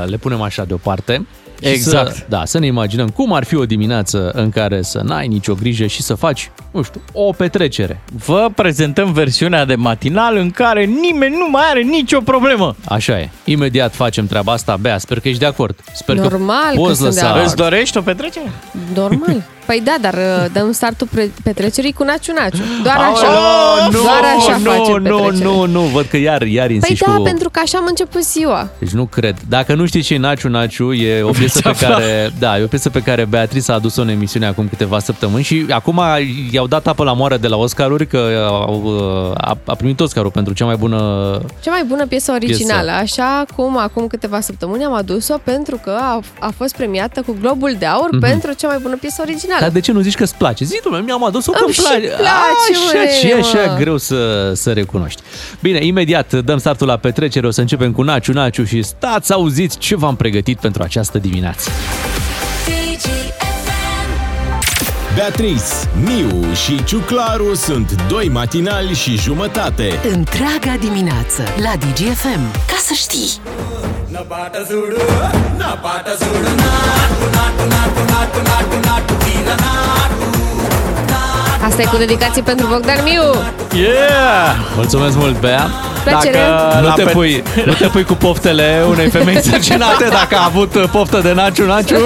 le punem așa deoparte. Și Exact. Să, da, să ne imaginăm cum ar fi o dimineață în care să n-ai nicio grijă și să faci, nu știu, o petrecere. Vă prezentăm versiunea de matinal în care nimeni nu mai are nicio problemă. Așa e. Imediat facem treaba asta. Bea, sper că ești de acord. Sper Normal că că poți sunt de lăsa... acord. Îți dorești o petrecere? Normal. Păi da, dar uh, dăm startul pre- petrecerii cu Naciu Naciu. Doar Aoleu, așa. nu, Doar așa nu, face nu, petrecerea. nu, nu, văd că iar, iar Păi insiști da, cu... pentru că așa am început ziua. Deci nu cred. Dacă nu știți ce e Naciu Naciu, e o piesă pe afla. care, da, e o piesă pe care Beatrice a adus-o în emisiune acum câteva săptămâni și acum i-au dat apă la moară de la Oscaruri că au, a, a primit Oscarul pentru cea mai bună... Cea mai bună piesă originală, așa cum acum câteva săptămâni am adus-o pentru că a, a fost premiată cu Globul de Aur Mhm. pentru cea mai bună piesă originală. Dar de ce nu zici că îți place? Zi, domnule, mi-am adus-o că Îmi îmi și place. place, așa, măi, ce e așa mă. greu să, să recunoști. Bine, imediat dăm startul la petrecere, o să începem cu Naciu Naciu și stați să auziți ce v-am pregătit pentru această dimineață. Beatrice, Miu și Ciuclaru sunt doi matinali și jumătate. Întreaga dimineață la DGFM. Ca să știi! Asta e cu dedicație pentru Bogdan Miu. Yeah! Mulțumesc mult, Bea. Plăcere. Nu la te, pet- pui, nu te pui cu poftele unei femei însărcinate dacă a avut poftă de naciu, naciu.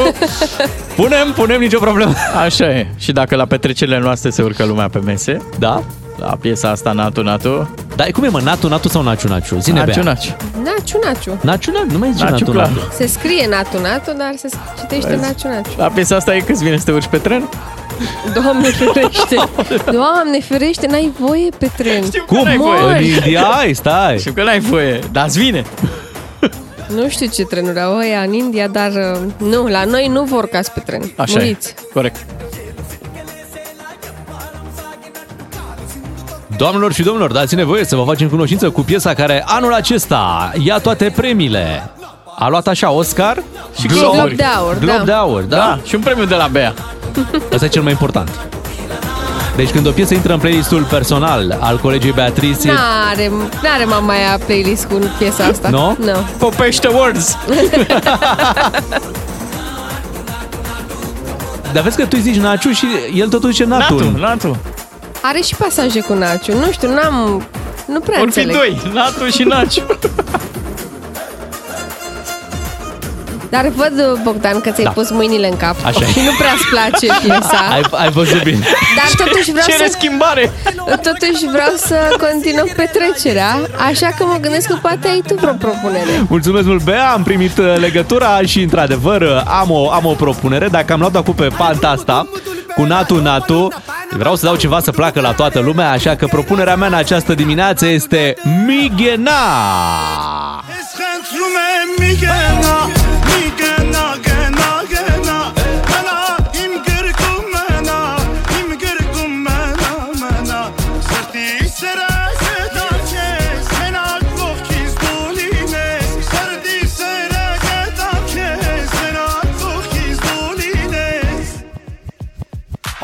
Punem, punem nicio problemă. Așa e. Și dacă la petrecerile noastre se urcă lumea pe mese, Da? la piesa asta Natu Natu, Dar cum e, mă, natu, natu sau naciu, naciu? Zine, Naciu Bea. Naciu. Naciu Naciu. Naciu, naciu, nu mai zice Naciu, natu, clar. natu. Se scrie Natu Natu, dar se citește Vezi? Naciu Naciu. La piesa asta e câți vine să te urci pe tren? Doamne ferește! Doamne ferește, n-ai voie pe tren. Știu că Cum? n-ai voie. În India, ai, stai. Știu că n-ai voie, dar îți vine. Nu știu ce trenuri au ăia în India, dar uh, nu, la noi nu vor cați pe tren. Așa Muriți. e. Corect. Doamnelor și domnilor, dați-ne voie să vă facem cunoștință cu piesa care anul acesta ia toate premiile. A luat așa Oscar și Și Glob, Glob de Aur, Glob da. de Aur, da? Da, și un premiu de la Bea. Asta e cel mai important. Deci când o piesă intră în playlistul personal al colegii Beatrice, e- N-are, n-are mama aia playlist cu piesa asta. Nu? Nu. Popește Words. dar vezi că tu îi zici Naciu și el tot zice Natu. Natu, Natu. Are și pasaje cu Naciu. Nu știu, n-am... Nu prea Vor fi înțeleg. doi, Natu și Naciu. Dar văd, Bogdan, că ți-ai Da. pus mâinile în cap. Așa e. Și nu prea-ți place piesa. Ai, ai văzut bine. Dar totuși vreau Cere să... schimbare. Totuși vreau să continuăm petrecerea, așa că mă gândesc că poate ai tu vreo propunere. Mulțumesc mult, Bea, am primit uh, legătura și, într-adevăr, uh, am o, am o propunere. Dacă am luat acum pe panta asta, cu Natu Natu, vreau să dau ceva să placă la toată lumea, așa că propunerea mea în această dimineață este Migena!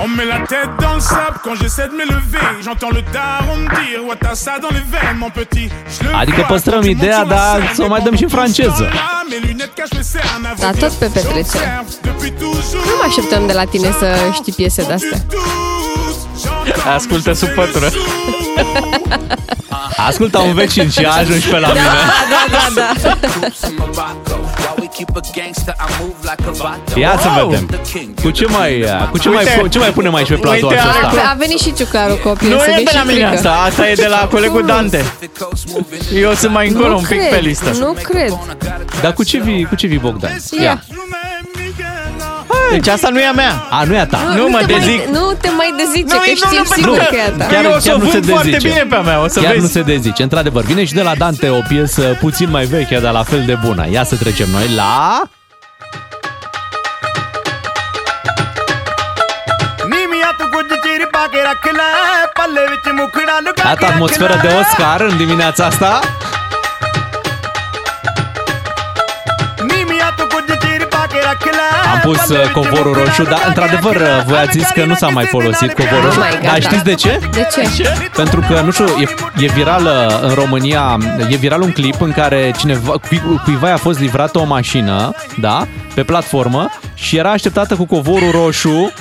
On met la tête dans le sable quand j'essaie de m'élever. J'entends le daron me dire Ouais, t'as ça dans les veines, mon petit. Je le Adică vois păstrăm quand tu montes ideea, sur la dar scène. să o mai dăm și în franceză. Mes lunettes cachent le cerne avant Da, de tot pe petrecere. j'observe depuis toujours. Nu mă așteptăm de la tine să știi piese de-astea. Ascultă sub pătură. Ascultă un vecin și ajungi pe la mine. Da, da, da. Ia să vedem. Cu ce mai, uh, cu ce mai, Uite. ce mai punem aici pe platou Uite, are acesta? A venit și Ciucaru cu o Nu piesă e de de la mine frică. asta, asta e de la colegul Dante. Eu sunt mai încolo Nu un pic cred, pe listă. nu cred. Dar cu ce vii, cu ce vii Bogdan? Ia. Deci asta nu e a mea. A, nu e a ta. Nu mă te mai- dezic. Nu te mai dezice, că știm pentru sigur că că e a ta. Chiar- eu o să chiar o nu se vând foarte dezice. bine pe a mea, o să Chiar nu vezi. se dezice, într-adevăr. Vine și de la Dante o piesă puțin mai veche, dar la fel de bună. Ia să trecem noi la... Iată atmosferă de Oscar în dimineața asta. Am pus uh, covorul roșu, dar într-adevăr uh, voi ați zis că nu s-a mai folosit covorul roșu. Oh my God, Dar da. știți de ce? De ce? Pentru că, nu știu, e, e viral uh, în România, e viral un clip în care cineva, cui, cuiva a fost livrată o mașină, da, pe platformă și era așteptată cu covorul roșu.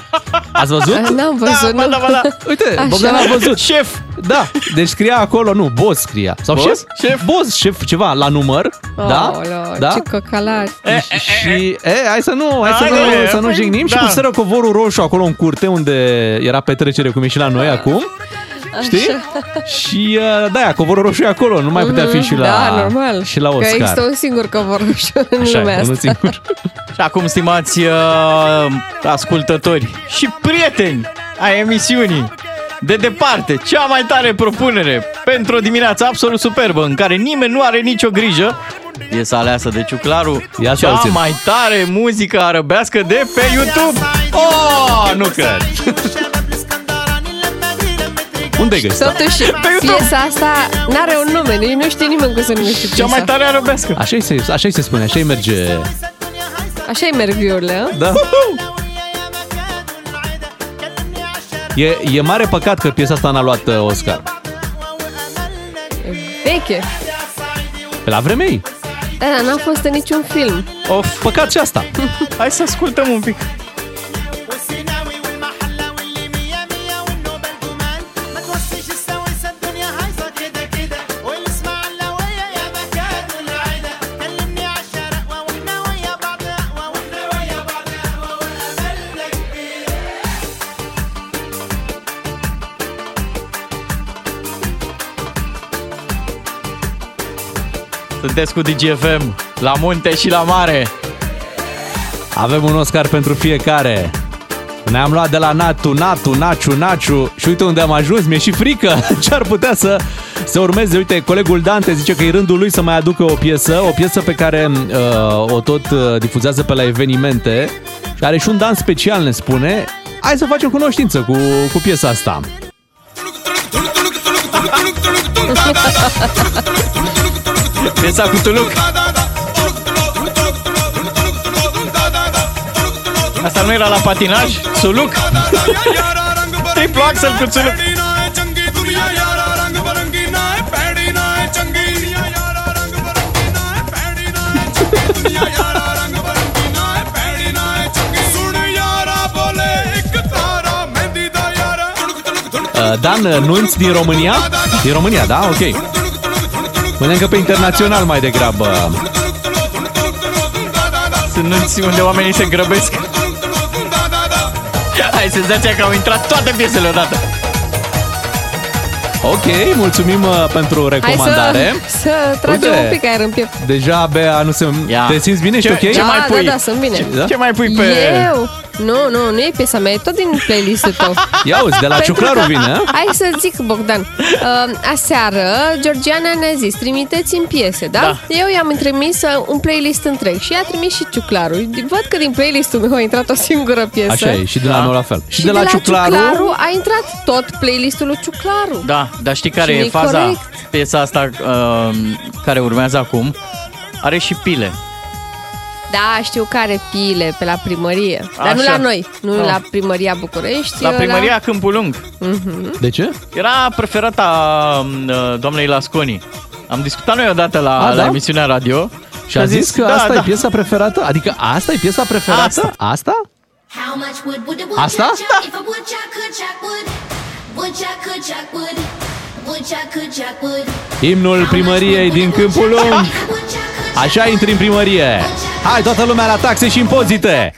Ați văzut? Ah, N-am văzut, ba nu. da, ba da. Uite, Așa. Bogdan a văzut. Șef! Da, deci scria acolo, nu, boss scria. Sau Boss? șef? Șef. Boss, șef, ceva, la număr, da? Aoleo, Da? Ce cocalari. Și, e, hai să nu, hai să Haide, nu, să nu păi, jignim și da. puseră covorul roșu acolo în curte unde era petrecere cum e și la noi acum. Știi? Și uh, da, covorul roșu e acolo, nu mai putea fi și la, Da, normal. și la Că Oscar. există un singur covor roșu în Așa, lumea e, unul asta. singur. Și acum, stimați uh, ascultători și prieteni ai emisiunii, de departe, cea mai tare propunere pentru o dimineață absolut superbă în care nimeni nu are nicio grijă, piesa aleasă de Ciuclaru, Ia să cea auzim. mai tare muzică arăbească de pe YouTube. Oh, nu cred! Unde ai găsit? Totuși, piesa asta n-are un nume, nici nu știe nimeni cum se numește piesa. Cea mai tare arăbească. Așa se, așa se spune, așa merge. Așa-i merg viurile, a? Da. E, e mare păcat că piesa asta n-a luat uh, Oscar. Veche. Pe la vremea ei. Da, dar n-a fost în niciun film. Of, păcat și asta. Hai să ascultăm un pic. Sunteți cu DGFM la munte și la mare. Avem un Oscar pentru fiecare. Ne-am luat de la Natu, Natu, Naciu, Naciu și uite unde am ajuns, mi-e și frică ce ar putea să, să urmeze. Uite, colegul Dante zice că e rândul lui să mai aducă o piesă, o piesă pe care uh, o tot uh, difuzează pe la evenimente și are și un dans special, ne spune. Hai să facem cunoștință cu, cu piesa asta. Piesa cu Tuluc. Asta nu era la patinaj? Suluc? Triplu axel cu Suluc. Uh, Dan, uh, nunți din România? Din România, da? Ok. Mâine că pe internațional mai degrabă. Sunt nunți unde oamenii se grăbesc. Ai senzația că au intrat toate piesele odată. Ok, mulțumim uh, pentru Hai recomandare. să, să tragem Uite. un pic aer în piept. Deja, Bea, nu se... Ia. Te simți bine? Ești Ce- ok? ce da, mai pui? da, da, sunt bine. Ce- da? Ce mai pui pe... Eu? Nu, nu, nu e piesa mea, e tot din playlistul tău. Ia uzi, de la Pentru Ciuclaru că- vine, a? Hai să zic, Bogdan. Uh, aseară, Georgiana ne-a zis, trimiteți-mi piese, da? Da. Eu i-am trimis uh, un playlist întreg și ea a trimis și Ciuclaru. Văd că din playlistul meu a intrat o singură piesă. Așa e, și de la Da. noi la fel. Și, Și de la, Ciuclaru, a intrat tot playlistul lui Ciuclaru. Da, dar știi care Și e e faza? corect. Piesa asta uh, care urmează acum are și pile. Da, știu care pile pe la primărie. Dar nu Așa. la noi, nu Nu. la primăria București. La eu primăria Câmpul Lung. De ce? Era preferata uh, doamnei Lasconi. Am discutat noi odată la, A, la da? emisiunea radio Și a zis că da, asta da. e piesa preferată? Adică asta e piesa preferată? Asta. Asta? Asta? Imnul primăriei din Câmpul Lung. Așa intri în primărie. Hai toată lumea la taxe și impozite.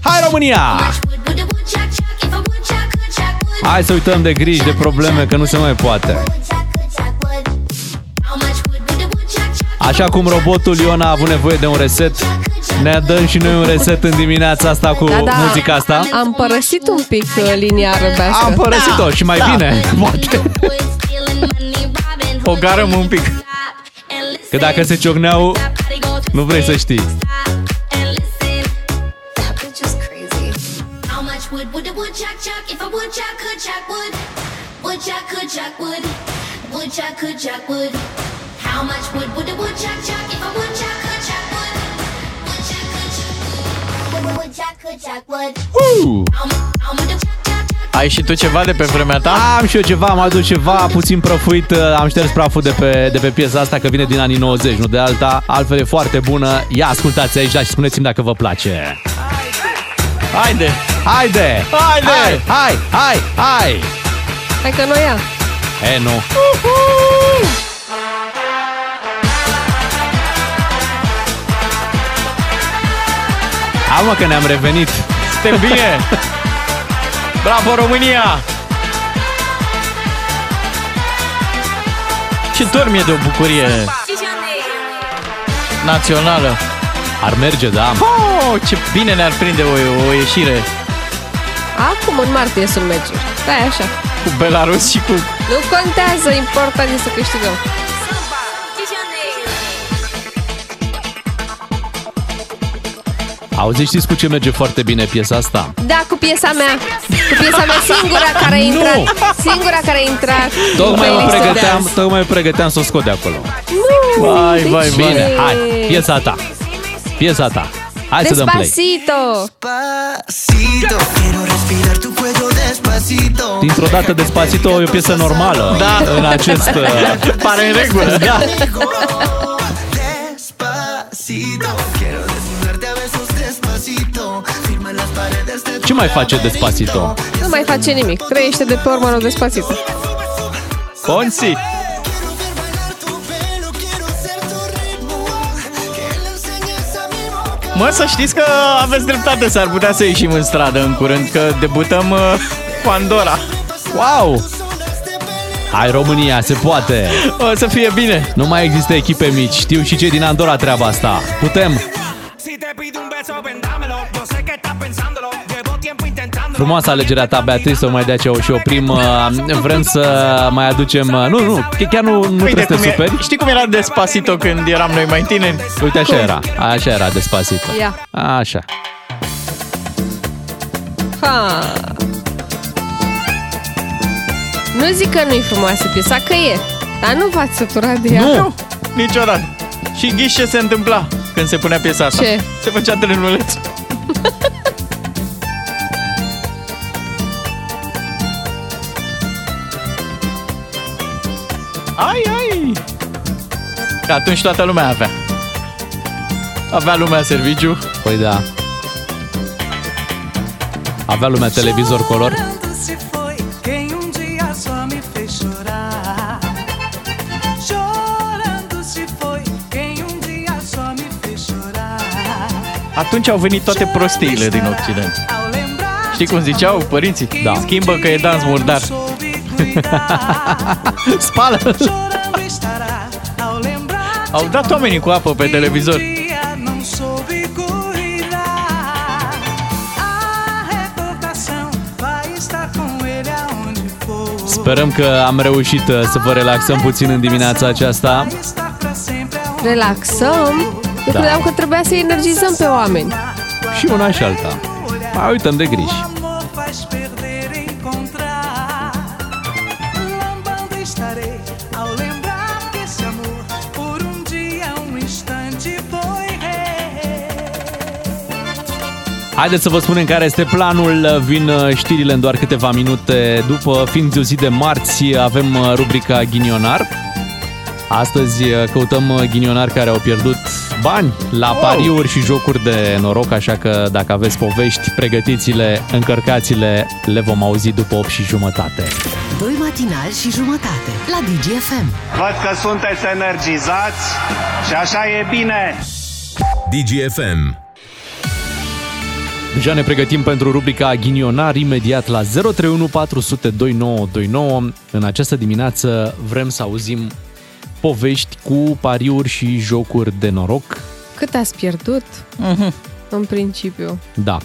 Hai România! Hai să uităm de griji, de probleme, că nu se mai poate. Așa cum robotul Ion a avut nevoie de un reset, ne dăm și noi un reset în dimineața asta cu Da, da, muzica asta. Am părăsit un pic uh, linia răbească. Am părăsit-o și mai Da. bine, poate. O garăm un pic. Că dacă se ciocneau, nu vrei să știi. How much wood would a woodchuck chuck if a woodchuck could chuck wood? Woodchuck could chuck wood. Woodchuck could chuck wood. How much wood would a woodchuck chuck if a woodchuck could chuck wood? Woodchuck could chuck wood. good chuck wood. Uh! I'ma do chuck, chuck, chuck. Ai și tu ceva de pe vremea ta? Am și eu ceva, am adus ceva puțin prăfuit, uh, am șters praful de pe, de pe piesa asta că vine din anii 90, nu de alta, altfel e foarte bună. Ia ascultați aici, da, și spuneți-mi dacă vă place. Haide! Haide! Haide! Hai, hai, hai, hai! Hai că nu ia. E, nu. Hai mă că ne-am revenit. Suntem bine! Bravo România! Ce dorm e de o bucurie națională. Ar merge, da. Oh, ce bine ne-ar prinde o, o ieșire Acum în martie sunt meciuri. Da, e așa. cu Belarus și cu... Nu contează, important e să câștigăm. Auzi, știți cu ce merge foarte bine piesa asta? Da, cu piesa mea. Cu piesa mea singura care a Nu! intrat. Singura care a intrat. Tocmai în mă playlistul de pregăteam, azi. tocmai mă pregăteam să o scot de acolo. Nu, Vai, de vai, ce? vai. Bine, hai, piesa ta. Piesa ta. Hai să dăm play. Despacito. Despacito, quiero respirar tu cuello despacito. Dintr-o dată Despacito e o piesă normală Da. în acest... uh, Pare în regulă. Da. Despacito, Ce mai face Despacito? Nu mai face nimic. Trăiește de pe urmă lui Despacito. Ponzi! Mă, să știți că aveți dreptate, s-ar putea să ieșim în stradă în curând, că debutăm uh, cu Andorra. Wow! Hai România, se poate! O să fie bine! Nu mai există echipe mici, știu și cei din Andorra treaba asta. Putem! Frumoasă alegerea ta, Beatrice, să o mai dea ce o și oprim. Uh, Vrem să mai aducem... uh, Nu, nu, chiar nu, nu trebuie să te cum e, superi. știi cum era Despacito când eram noi mai tineri? Uite, așa Cum? era. Așa era Despacito. Ia. Așa. Ha. Nu zic că nu-i frumoasă piesa, că e. Dar nu v-ați săturat de ea. Nu, niciodată. Și ghiși ce se întâmpla când se punea piesa asta? Ce? Se făcea trenuleț. ai, ai! Că atunci toată lumea avea. Avea lumea serviciu. Păi da. Avea lumea televizor color. se foi quem um dia só me fez chorar. Chorando se foi quem um dia só me fez chorar. Atunci au venit toate prostiile din Occident. Ao lembrar Știi cum ziceau părinții? Da. Schimbă că e dans murdar. Soube cuidar. Spală! Chorando estará ao lembrar Au dat oamenii cu apă pe televizor. um dia não soube cuidar. A recordação vai estar com ele aonde for. Sperăm că am reușit uh, să vă relaxăm puțin în dimineața aceasta. Estar pra sempre aonde Relaxăm. Eu Da. credeam că trebuia să energizăm pe oameni. Și una și alta. Mai uităm de griji. Haideți să vă spunem care este planul. Vin uh, știrile în doar câteva minute după. Fiind o zi de marți, avem uh, rubrica Ghinionar. Astăzi uh, căutăm uh, ghinionari care au pierdut bani la pariuri și jocuri de noroc, așa că dacă aveți povești, pregătiți-le, încărcați-le, le vom auzi după 8 și jumătate. Doi matinali și jumătate la DGFM. Văd că sunteți energizați și așa e bine. DGFM. Deja ne pregătim pentru rubrica Ghinionar imediat la 031 400 2929. În această dimineață vrem să auzim povești cu pariuri și jocuri de noroc. Cât ați pierdut? Mhm. În principiu. Da.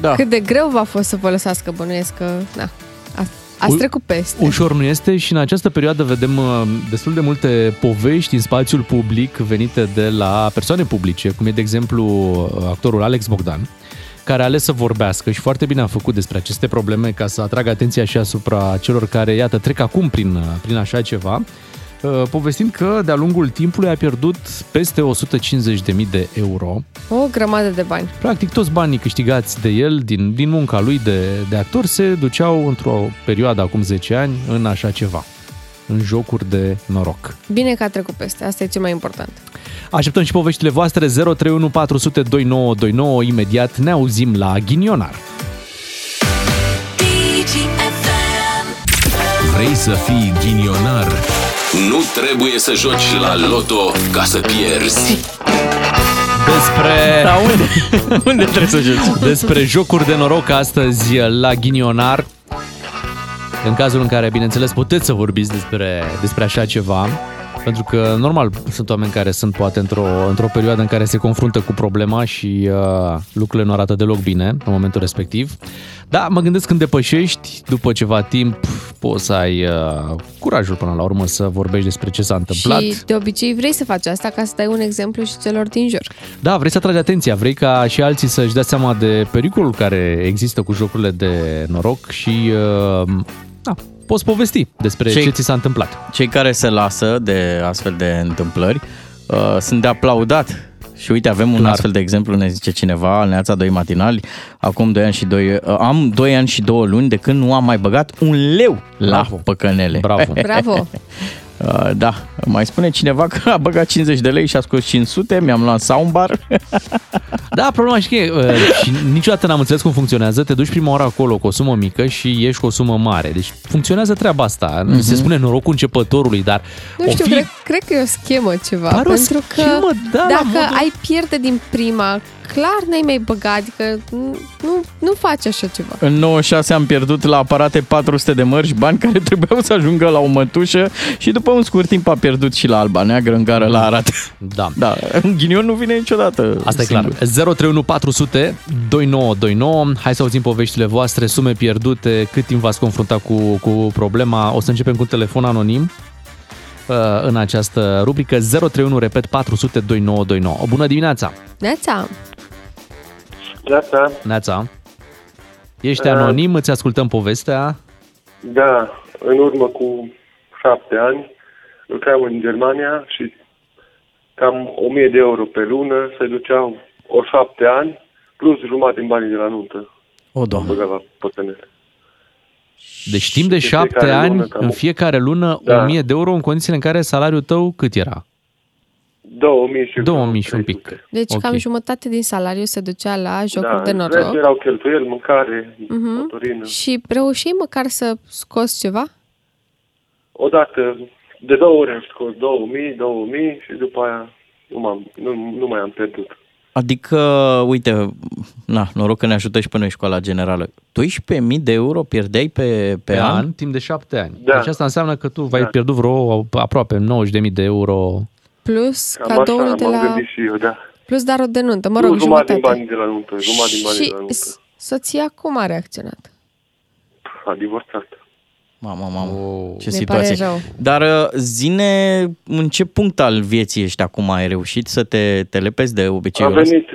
Da. Cât de greu v-a fost să vă lăsați că bănuiesc că... Da. A- Ați U- trecut peste. Ușor nu este și în această perioadă vedem uh, destul de multe povești în spațiul public venite de la persoane publice, cum e de exemplu uh, actorul Alex Bogdan, care a ales să vorbească și foarte bine a făcut despre aceste probleme ca să atragă atenția și asupra celor care, iată, trec acum prin, uh, prin așa ceva. uh, povestind că de-a lungul timpului a pierdut peste 150.000 de euro. O grămadă de bani. Practic toți banii câștigați de el din, din munca lui de, de actor se duceau într-o perioadă acum 10 ani în așa ceva, în jocuri de noroc. Bine că a trecut peste, asta e cel mai important. Așteptăm și poveștile voastre 031 400 2929. Imediat ne auzim la ghinionar. Vrei să fii ghinionar? Nu trebuie să joci la loto ca să pierzi. Despre... Da, unde? unde trebuie să joci? Despre jocuri de noroc astăzi la ghinionar. În cazul în care, bineînțeles, puteți să vorbiți despre, despre așa ceva, pentru că, normal, sunt oameni care sunt poate într-o, într-o perioadă în care se confruntă cu problema și uh, lucrurile nu arată deloc bine în momentul respectiv. Da, mă gândesc când depășești, după ceva timp, poți să ai uh, curajul până la urmă să vorbești despre ce s-a întâmplat. Și de obicei vrei să faci asta ca să dai un exemplu și celor din jur. Da, vrei să atragi atenția, vrei ca și alții să-și dea seama de pericolul care există cu jocurile de noroc și uh, da, poți povesti despre Cei- ce ți s-a întâmplat. Cei care se lasă de astfel de întâmplări uh, sunt de aplaudat. Și uite, avem un Clar. astfel de exemplu, ne zice cineva, al Neața 2 matinali, acum 2 ani și 2, uh, am 2 ani și 2 luni de când nu am mai băgat un leu Bravo. la păcănele. Bravo. Bravo! Uh, da, mai spune cineva că a băgat 50 de lei și a scos 500, mi-am luat soundbar. Da, problema și că e, uh, și niciodată n-am înțeles cum funcționează. Te duci prima oară acolo cu o sumă mică și ieși cu o sumă mare. Deci funcționează treaba asta. Mhm. Se spune norocul începătorului, dar Nu o știu, fi... cred, cred că e o schemă ceva. Pare o pentru că schemă, da, la dacă modul- ai pierde din prima, clar n-ai mai băgat, adică nu, nu, nu faci așa ceva. În 96 am pierdut la aparate 400 de mărci, bani care trebuiau să ajungă la o mătușă și după un scurt timp a pierdut și la Alba Neagră în gară la Arad. Da. Da, un ghinion nu vine niciodată. Asta e singur. clar. 031 400 2929. Hai să auzim poveștile voastre, sume pierdute, cât timp v-ați confruntat cu, cu problema. O să începem cu un telefon anonim uh, în această rubrică 031, repet, 400 2929. Bună dimineața! Neața, Neața, Neața! Ești Uh. anonim, îți ascultăm povestea. da, în urmă cu șapte ani lucram în Germania și cam 1000 de euro pe lună se duceau o șapte ani plus jumătate din banii de la nuntă. O, doamne. Băga la pătrânele. Deci timp de în șapte fiecare ani, lună, cam- în fiecare lună, Da. 1000 de euro în condițiile în care salariul tău cât era? 2000 și 2000 și un pic. deci Ok. cam jumătate din salariu se ducea la jocuri da, de restul noroc. erau cheltuieli, mâncare, Mhm. motorină. Și reușeai măcar să scoți ceva? Odată, de două ori am scos 2000, 2000 și după aia nu, m-am, nu, nu mai am pierdut. Adică, uite, na, noroc că ne ajută și pe noi școala generală. 12.000 de euro pierdeai pe, pe, Pe an? an, timp de șapte ani. Da. Deci asta înseamnă că tu ai Da. pierdut vreo aproape 90.000 de euro. Plus Cam cadoul așa de m-am la... gândit și eu, da. Plus darul de nuntă, mă Nu, rog, jumătate jumătate. din banii de la nuntă, jumătate din banii și de la nuntă. s- soția cum a reacționat? A divorțat. Mamă, mamă, Oh. ce Ne situație. pare rău. Dar uh, zine, în ce punct al vieții ești acum? Ai reușit să te, te lepezi de Am obiceiul ăsta? venit,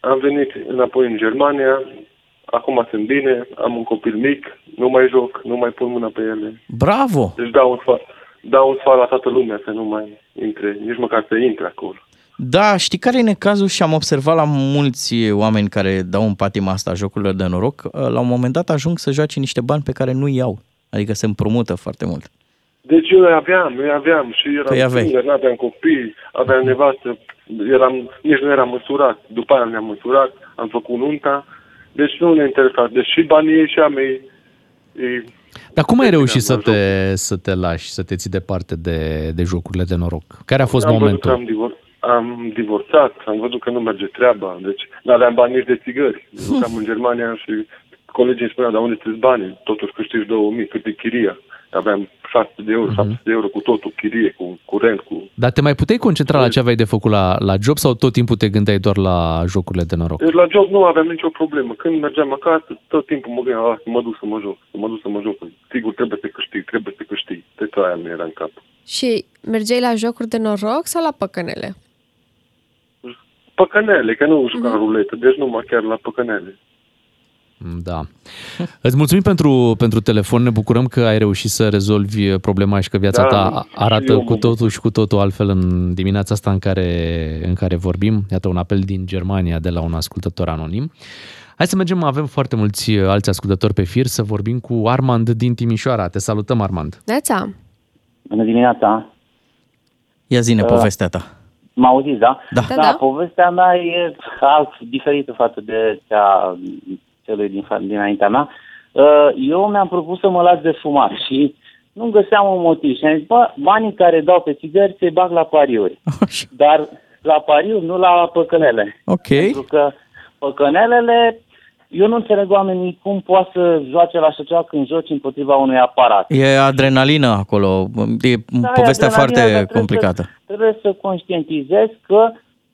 am venit înapoi în Germania, acum sunt bine, am un copil mic, nu mai joc, nu mai pun mâna pe ele. Bravo! Deci dau un sfat, dau un sfat la toată lumea să nu mai intre, nici măcar să intre acolo. Da, știi care e necazul și am observat la mulți oameni care dau în patima asta jocurilor de noroc, uh, la un moment dat ajung să joace niște bani pe care nu iau. Adică se împrumută foarte mult. Deci eu aveam, eu aveam și eram Păi aveai. singur, n-aveam copii, aveam nevastă, eram, nici nu eram măsurat. După aia ne-am măsurat, am făcut nunta, deci nu ne interesa. Deci și banii ei și a mei, ei, Dar cum ai Deci, reușit să am te, să te lași, să te ții departe de, de jocurile de noroc? Care a fost am momentul? Văzut că am, divor- am divorțat, am văzut că nu merge treaba, deci nu aveam bani nici de țigări. Lucram în Germania și colegii îmi spuneau, dar unde ți banii? Totuși câștigi 2000, cât e chiria? Aveam 600 de euro, Mhm. 700 de euro cu totul, chirie, cu curent, cu... Dar te mai puteai concentra la ce aveai de făcut la, la job sau tot timpul te gândeai doar la jocurile de noroc? Deci la job nu aveam nicio problemă. Când mergeam acasă, tot timpul mă gândeam, "Ah, să mă duc să mă joc, să mă duc să mă joc. Sigur, trebuie să câștig, trebuie să câștig. Deci aia mi era în cap. Și mergeai la jocuri de noroc sau la păcănele? Păcănele, că nu jucam Mhm. ruletă, deci numai chiar la păcănele. Da. Îți mulțumim pentru, pentru telefon, ne bucurăm că ai reușit să rezolvi problema și că viața Da, ta și arată eu cu mă totul și cu totul altfel în dimineața asta în care, în care vorbim. Iată un apel din Germania de la un ascultător anonim. Hai să mergem, avem foarte mulți uh, alți ascultători pe fir, să vorbim cu Armand din Timișoara. Te salutăm, Armand. Neața. Bună dimineața! Ia zine Uh, povestea ta. Mă auziți, da? Da. Da, da, da. povestea mea e alt, diferită față de cea celui din, fa- dinaintea mea. Uh, Eu mi-am propus să mă las de fumat și nu găseam un motiv. Și am zis, bă, banii care dau pe țigări se bag la pariuri. Dar la pariuri, nu la păcănele. Ok. Pentru că păcănelele, eu nu înțeleg oamenii cum poate să joace la așa ceva când joci împotriva unui aparat. E adrenalină acolo, e Da, povestea e adrenalină, dar foarte trebuie complicată. Să, trebuie să conștientizezi că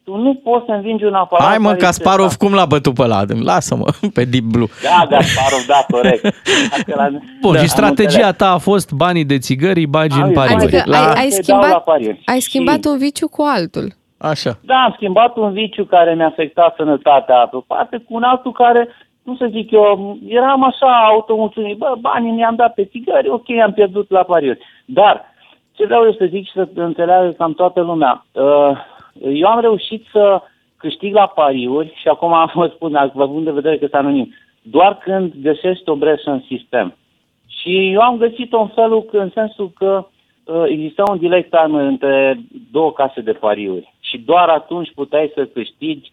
tu nu poți să învingi un aparat. Hai mă, care Kasparov, este- cum l-a bătut pe ăla? Lasă-mă, pe Deep Blue. Da, Gasparov, da, corect. Asta la- Bun, da, și am strategia înțeles. ta a fost banii de țigări, îi bagi în pariuri. Adică La- ai, ai, se dau la schimbat, pariuri. ai schimbat un viciu cu altul. Așa. Da, am schimbat un viciu care mi-a afectat sănătatea pe o parte cu un altul care, nu să zic eu, eram așa automulțumit. Bă, banii mi-am dat pe țigări, ok, am pierdut la pariuri. Dar, ce vreau eu să zic și să înțeleagă cam toată lumea, uh, eu am reușit să câștig la pariuri și acum vă spun, având de vedere că sunt anonim, doar când găsești o breșă în sistem. Și eu am găsit-o în felul că, în sensul că uh, exista un delay time între două case de pariuri și doar atunci puteai să câștigi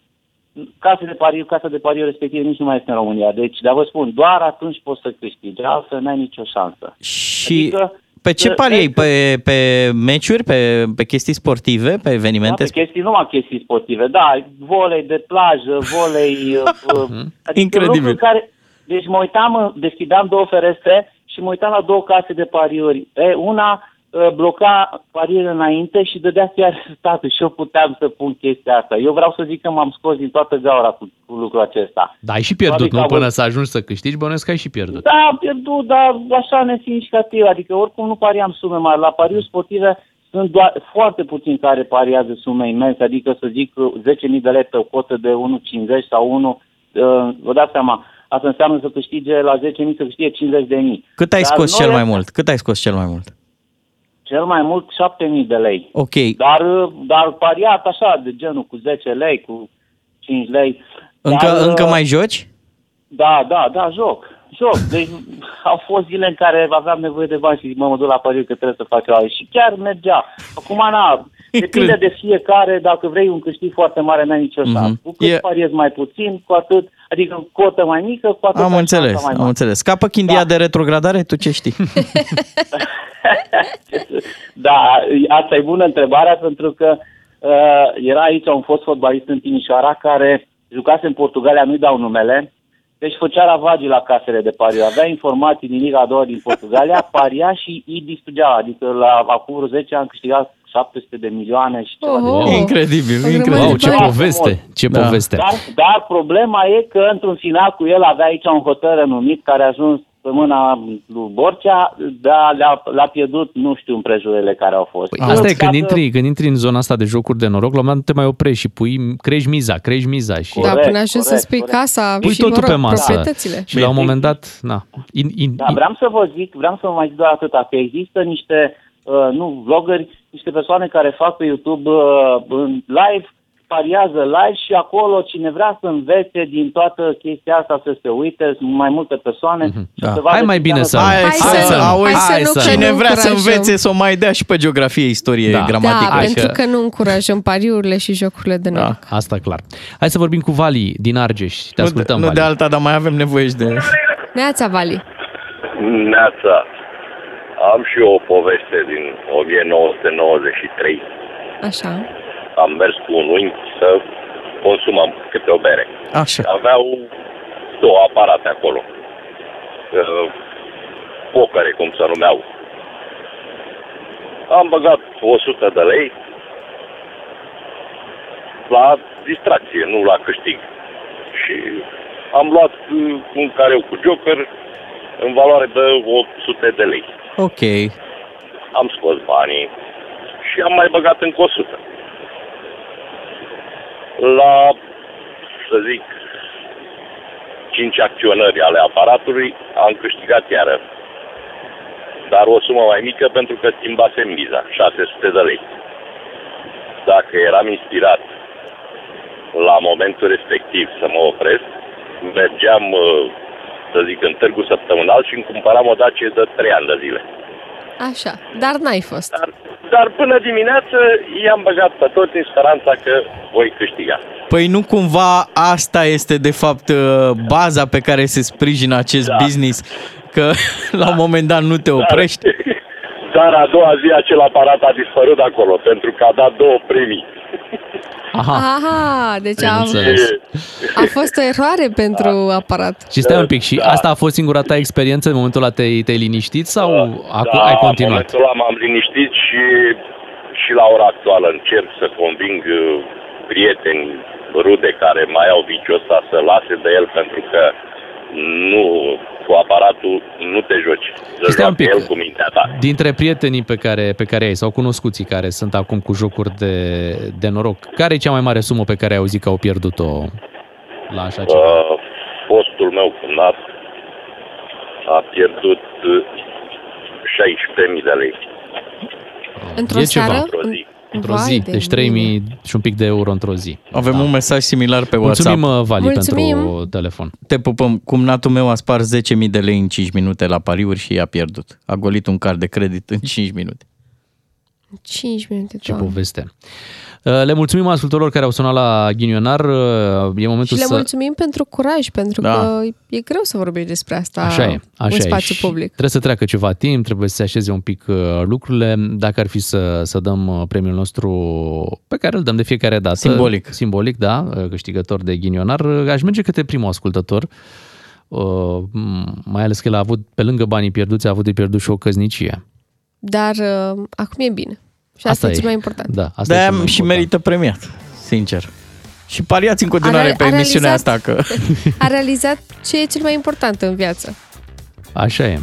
case de pariuri, casa de pariuri respective nici nu mai este în România. Deci, dar vă spun, doar atunci poți să câștigi, altfel n-ai nicio șansă. Și Adică, pe ce să- pariei? Pe, pe meciuri, pe, pe chestii sportive, pe Da, evenimente? pe chestii, numai chestii sportive, da, volei de plajă, volei... uh, uh, adică Incredibil. lucruri Care, deci mă uitam, uh, deschideam două ferestre și mă uitam la două case de pariuri. E, una uh, bloca pariile înainte și dădea chiar statul și eu puteam să pun chestia asta. Eu vreau să zic că m-am scos din toată gaura cu, cu lucrul acesta. Da, ai și pierdut, Probabil nu? că am Până să ajungi să câștigi, bănuiesc că ai și pierdut. Da, am pierdut, dar așa nesignificativ. Adică oricum nu pariam sume mari. La pariuri sportive sunt doar foarte puțini care pariază sume imense, adică să zic 10.000 de lei pe o cotă de 1,50 sau 1, uh, vă dați seama, asta înseamnă să câștige la 10.000 să câștige 50.000. Cât ai Dar scos noi cel mai mult? Cât ai scos cel mai mult? Cel mai mult 7.000 de lei. Ok. Dar, uh, dar pariat așa, de genul cu 10 lei, cu 5 lei. Încă, Dar, uh, încă mai joci? Da, da, da, joc. Joc. Deci au fost zile în care aveam nevoie de bani și zic, mă, mă duc la pariuri că trebuie să fac ceva. Și chiar mergea. Acum, na, depinde de fiecare. Dacă vrei un câștig foarte mare, n-ai nicio șansă. Mhm. Cu cât E- pariezi mai puțin, cu atât, adică cu cotă mai mică, cu atât Am ai înțeles, șansa mai am mare. înțeles. Scapă chindia de retrogradare, tu ce știi? Da, asta e bună întrebarea pentru că uh, era aici un fost fotbalist în Timișoara care jucase în Portugalia, nu-i dau numele, deci făcea ravagii la casele de pariuri. Avea informații din Liga a doua din Portugalia, paria și îi distrugea. Adică la acum vreo 10 ani câștigat 700 de milioane și ceva de Oho. genul. Incredibil, Au incredibil. rămas Wow, ce de bani. poveste, ce Da. poveste. Dar, dar problema e că într-un final cu el avea aici un hotără numit care a ajuns pe mâna lui Borcea, dar le-a, le-a pierdut, nu știu, împrejurele care au fost. Păi asta e, când Dacă- intri, când intri în zona asta de jocuri de noroc, la un moment dat te mai oprești și pui, crești miza, crești miza și... da, până ajungi să spui casa Pui și totul noroc, pe masă. proprietățile. Și la un moment dat, na, in, in, Da, vreau să vă zic, vreau să vă mai zic doar atâta, că există niște, uh, nu, vloggeri, niște persoane care fac pe YouTube uh, în live, pariază live și acolo cine vrea să învețe din toată chestia asta să se uite, sunt mai multe persoane. și Da. să vadă Hai mai ce bine înseamnă- să- Hai, Hai să, să- auzi, hai să nu, că cine nu vrea să încurajăm. învețe să o mai dea și pe geografie, istorie, Da. gramatică. Da, Hai pentru că- că nu încurajăm pariurile și jocurile de noroc. Da, asta clar. Hai să vorbim cu Vali din Argeș. Te Nu, ascultăm, nu Vali. de alta, dar mai avem nevoie și de... Neața, Vali. Neața, am și eu o poveste din 1993. Așa. Am mers cu un unchi să consumăm câte o bere. Așa. Aveau două aparate acolo. Uh, Pocăre, cum se numeau. Am băgat 100 de lei la distracție, nu la câștig. Și am luat uh, un careu cu joker în valoare de 800 de lei. Ok. Am scos banii și am mai băgat încă 100. La, să zic, cinci acționări ale aparatului, am câștigat iară. Dar o sumă mai mică pentru că schimbasem miza, 600 de lei. Dacă eram inspirat la momentul respectiv să mă opresc, mergeam, uh, să zic, în târgu săptămânal și îmi cumpăram o dacie de 3 ani de zile. Așa, dar n-ai fost. Dar, dar până dimineață i-am băgat pe toți în speranța că voi câștiga. Păi nu cumva asta este de fapt uh, baza pe care se sprijină acest Da. business? Că la un moment dat nu te oprești? Dar a doua zi acel aparat a dispărut de acolo pentru că a dat două premii. Aha. Aha, deci Am a, înțeles. a fost o eroare pentru aparat. Și stai un pic, și asta a fost singura ta experiență în momentul ăla te-ai, te-ai liniștit sau acu- da, ai continuat? în momentul ăla m-am liniștit și, și la ora actuală încerc să conving uh, prieteni, rude care mai au viciul ăsta să lase de el pentru că nu, cu aparatul nu te joci. Să Stai un joacă pic. el cu mintea ta. Dintre prietenii pe care, pe care ai sau cunoscuții care sunt acum cu jocuri de, de noroc, care e cea mai mare sumă pe care ai auzit că au pierdut-o la așa ceva? Uh, fostul meu cumnat a pierdut uh, 16.000 de lei. Într-o E ceva. seară? Într-o zi. Într-o Vai zi, de deci mine. 3000 și un pic de euro într-o zi. Avem un mesaj similar pe WhatsApp. Mulțumim, uh, Vali, Mulțumim. pentru telefon. Te pupăm. Cumnatul meu a spart 10.000 de lei în 5 minute la pariuri și i-a pierdut. A golit un card de credit în 5 minute. 5 minute, Ce doamne. poveste. Uh, Le mulțumim ascultătorilor care au sunat la ghinionar. Uh, E Și momentul le să... mulțumim pentru curaj, pentru Da. că e greu să vorbești despre asta Așa e, așa în e. spațiu Și public. Trebuie să treacă ceva timp, trebuie să se așeze un pic uh, lucrurile. Dacă ar fi să, să dăm uh, premiul nostru pe care îl dăm de fiecare dată. Simbolic. Simbolic, da, uh, câștigător de ghinionar. uh, Aș merge către primul ascultător. Uh, m- mai ales că el a avut, pe lângă banii pierduți, a avut de pierdut și o căznicie. Dar uh, acum e bine. Și asta, Asta e e. cel mai important. Da, asta e De-aia cel mai și important. merită premiat, sincer. Și pariați în continuare A re- pe a emisiunea realizat- asta că... A realizat ce e cel mai important în viață. Așa e.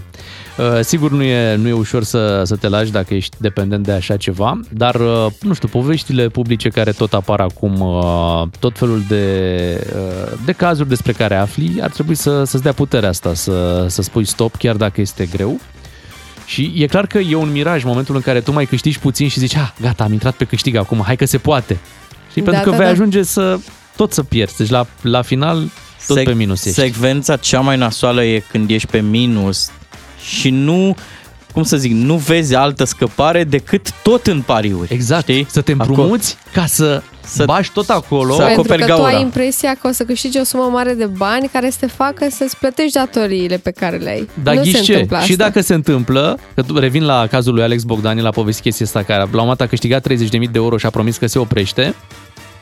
Uh, Sigur nu e, nu e ușor să, să te lași dacă ești dependent de așa ceva, dar, uh, nu știu, poveștile publice care tot apar acum, uh, tot felul de, uh, de cazuri despre care afli, ar trebui să, să-ți dea puterea asta, să, să spui stop, chiar dacă este greu. Și e clar că e un miraj momentul în care tu mai câștigi puțin și zici, ah, gata, am intrat pe câștig acum, hai că se poate. Și Da, pentru că da, vei da. ajunge să tot să pierzi. Deci la, la final tot Sec- pe minus ești. Secvența cea mai nasoală e când ești pe minus și nu, cum să zic, nu vezi altă scăpare decât tot în pariuri. Exact. Știi? Să te împrumuți ca să, să bagi tot acolo. Să Pentru acoperi că tu gaura. ai impresia că o să câștigi o sumă mare de bani care să te facă să-ți plătești datoriile pe care le ai. Dar nu ghiși se ce? întâmplă asta. Și dacă se întâmplă, că tu- revin la cazul lui Alex Bogdan, el a povestit chestia asta, care la un moment dat a câștigat 30.000 de euro și a promis că se oprește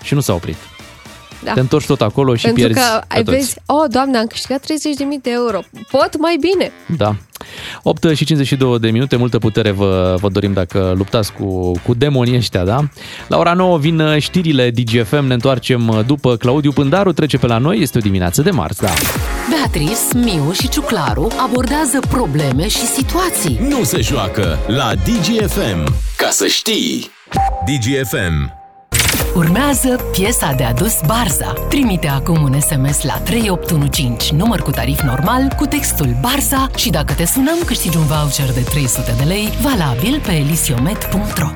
și nu s-a oprit. Da. Te întorci tot acolo și Pentru pierzi că pe ai toți. vezi, oh, doamne, am câștigat 30.000 de euro. Pot mai bine. Da. 8 și 52 de minute, multă putere vă, vă dorim dacă luptați cu, cu demonii ăștia, da? La ora 9 vin uh, știrile DGFM, ne întoarcem uh, după Claudiu Pândaru, trece pe la noi, este o dimineață de marți, da. Beatrice, Miu și Ciuclaru abordează probleme și situații. Nu se joacă la DGFM. Ca să știi. DGFM. Urmează piesa de adus Barza. Trimite acum un SMS la 3815, număr cu tarif normal, cu textul Barza și dacă te sunăm, câștigi un voucher de 300 de lei, valabil pe elisiomet.ro.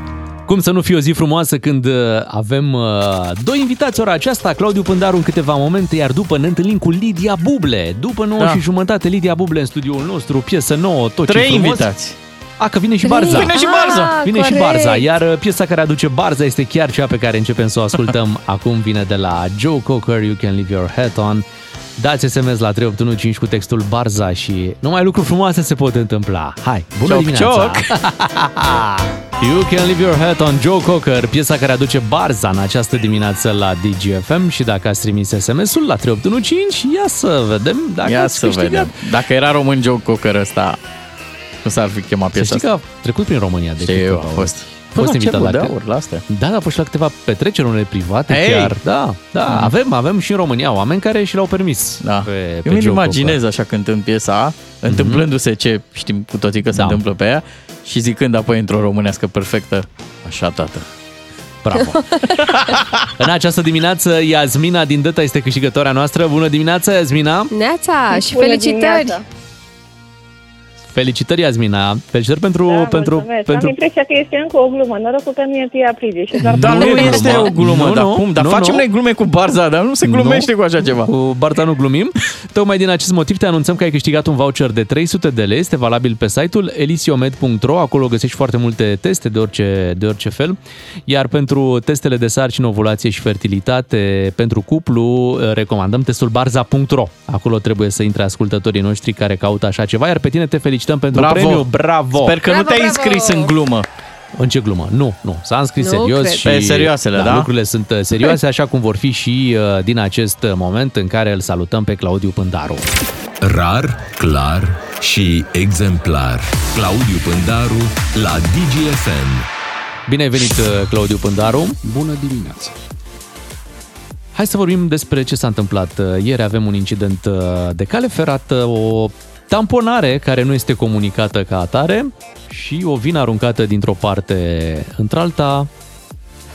Cum să nu fie o zi frumoasă când uh, avem uh, doi invitați ora aceasta, Claudiu Pândaru în câteva momente, iar după ne întâlnim cu Lidia Buble. După 9 Da. și jumătate, Lidia Buble în studioul nostru, piesă nouă, tot ce Trei frumos. invitați. A, că vine și Trei. Barza. Vine și Barza. Ah, Vine și corect. Barza, iar uh, piesa care aduce Barza este chiar cea pe care începem să o ascultăm acum. Vine de la Joe Cocker, You Can Leave Your Hat On. Dați SMS la 3815 cu textul Barza și numai lucruri frumoase se pot întâmpla. Hai, bună Cioc, dimineața! cioc. you Can Leave Your Hat On, Joe Cocker, piesa care aduce Barza în această dimineață la DGFM și dacă ați trimis SMS-ul la 3815, ia să vedem dacă Ia ați să câștigat. vedem. Dacă era român Joe Cocker ăsta, nu s-ar fi chemat Să piesa știi că asta. a trecut prin România de Știu, câteva a ori. fost. A fost Până la invitat cerul la de aur, la astea. Da, da, a fost și la câteva petreceri unele private Hey! chiar. Da, da, Mhm. avem, avem și în România oameni care și l-au permis. Da. Pe, pe Eu mi-l Joe imaginez așa cântând piesa, întâmplându-se ce știm cu toții că se Da. întâmplă pe ea și zicând apoi într-o românească perfectă, așa tată. Bravo! În această dimineață, Iasmina din Dăta este câștigătoarea noastră. Bună dimineața, Iasmina! Neața și Bună felicitări! dimineața. Felicitări, Iasmina! Felicitări pentru... Da, pentru, mulțumesc. pentru... Am impresia că este încă o glumă. Norocul că nu e 1 aprilie. Și doar Dar nu, e este glumă. o glumă, Nu, dar nu, cum? Dar nu, facem nu. noi glume cu Barza, dar nu se glumește cu așa ceva. Cu Barta nu glumim. Tocmai din acest motiv te anunțăm că ai câștigat un voucher de 300 de lei. Este valabil pe site-ul elisiomed.ro. Acolo găsești foarte multe teste de orice, de orice fel. Iar pentru testele de sarcină, ovulație și fertilitate pentru cuplu, recomandăm testul barza.ro. Acolo trebuie să intre ascultătorii noștri care caută așa ceva. Iar pe tine te felicităm pentru Bravo. premiu. Bravo! Sper că nu Bravo, te-ai bravo. înscris în glumă. În ce glumă? Nu, nu. S-a înscris Nu serios cred. și... Pe serioasele, da? Lucrurile sunt uh, serioase, așa cum vor fi și uh, din acest moment în care îl salutăm pe Claudiu Pândaru. Rar, clar și exemplar. Claudiu Pândaru la DGFM. Bine ai venit, uh, Claudiu Pândaru. Bună dimineața! Hai să vorbim despre ce s-a întâmplat. Uh, Ieri avem un incident uh, de cale ferată, o tamponare care nu este comunicată ca atare și o vină aruncată dintr-o parte într-alta.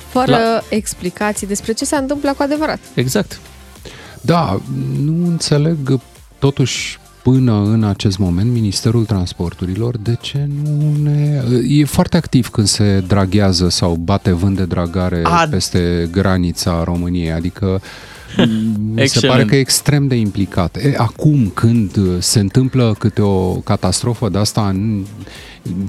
Fără La- explicații despre ce s-a întâmplat cu adevărat. Exact. Da, nu înțeleg totuși până în acest moment Ministerul Transporturilor de ce nu ne... E foarte activ când se draghează sau bate vânt de dragare A- peste granița României, adică mi se Excelent. pare că e extrem de implicat. E, acum, când se întâmplă câte o catastrofă de asta în-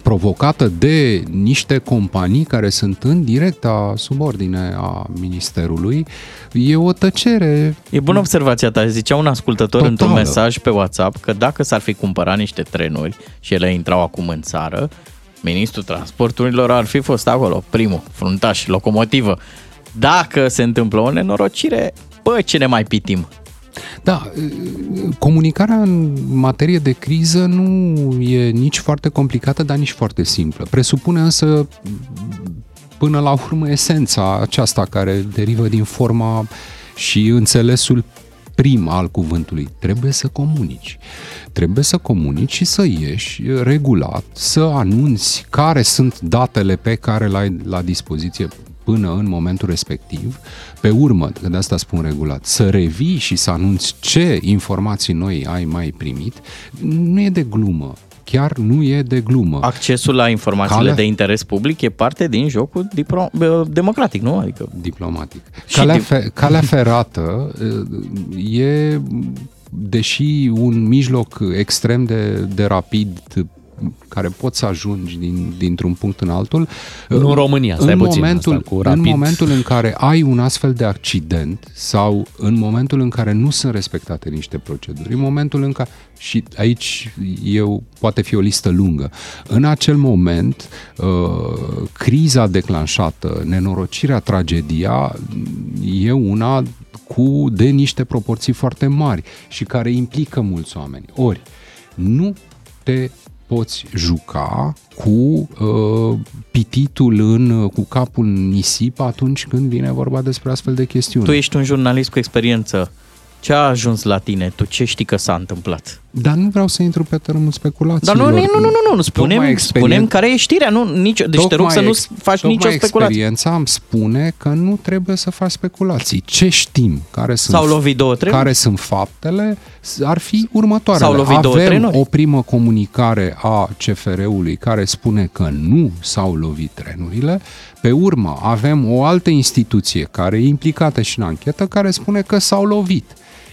provocată de niște companii care sunt în directa subordine a Ministerului, e o tăcere E bună observația ta. Zicea un ascultător Totală. într-un mesaj pe WhatsApp că dacă s-ar fi cumpărat niște trenuri și ele intrau acum în țară, ministrul transporturilor ar fi fost acolo, primul, fruntaș, locomotivă. Dacă se întâmplă o nenorocire, bă, ce ne mai pitim? Da, comunicarea în materie de criză nu e nici foarte complicată, dar nici foarte simplă. Presupune însă până la urmă esența aceasta care derivă din forma și înțelesul prim al cuvântului. Trebuie să comunici. Trebuie să comunici și să ieși regulat, să anunți care sunt datele pe care le ai la dispoziție până în momentul respectiv. Pe urmă, că de asta spun regulat, să revii și să anunți ce informații noi ai mai primit, nu e de glumă. Chiar nu e de glumă. Accesul la informațiile Calea- de interes public e parte din jocul dipro- bă, democratic, nu? Adică diplomatic. Și Calea, dip- fe, calea ferată uh, e, deși un mijloc extrem de, de rapid care poți să ajungi din, dintr-un punct în altul. Nu în România, stai în puțin, momentul, asta cu În rapid. momentul în care ai un astfel de accident sau în momentul în care nu sunt respectate niște proceduri, în momentul în care, și aici eu, poate fi o listă lungă, în acel moment uh, criza declanșată, nenorocirea, tragedia e una cu de niște proporții foarte mari și care implică mulți oameni. Ori, nu te poți juca cu uh, pititul în, cu capul în nisip atunci când vine vorba despre astfel de chestiuni. tu ești un jurnalist cu experiență. Ce a ajuns la tine? Tu ce știi că s-a întâmplat? Dar nu vreau să intru pe tărâmul Dar speculațiilor. nu, nu, nu, nu, nu, nu. Spunem, Tocmai spunem care e știrea. Nu, nicio, deci te rog să nu ex- faci tocmai nicio speculație. experiența îmi spune că nu trebuie să faci speculații. Ce știm? Care sunt, S-au lovit două trenuri? Care sunt faptele? Ar fi următoarele. S-au lovit două Avem trenuri? o primă comunicare a CFR-ului care spune că nu s-au lovit trenurile. Pe urmă, avem o altă instituție care e implicată și în anchetă care spune că s-au lovit.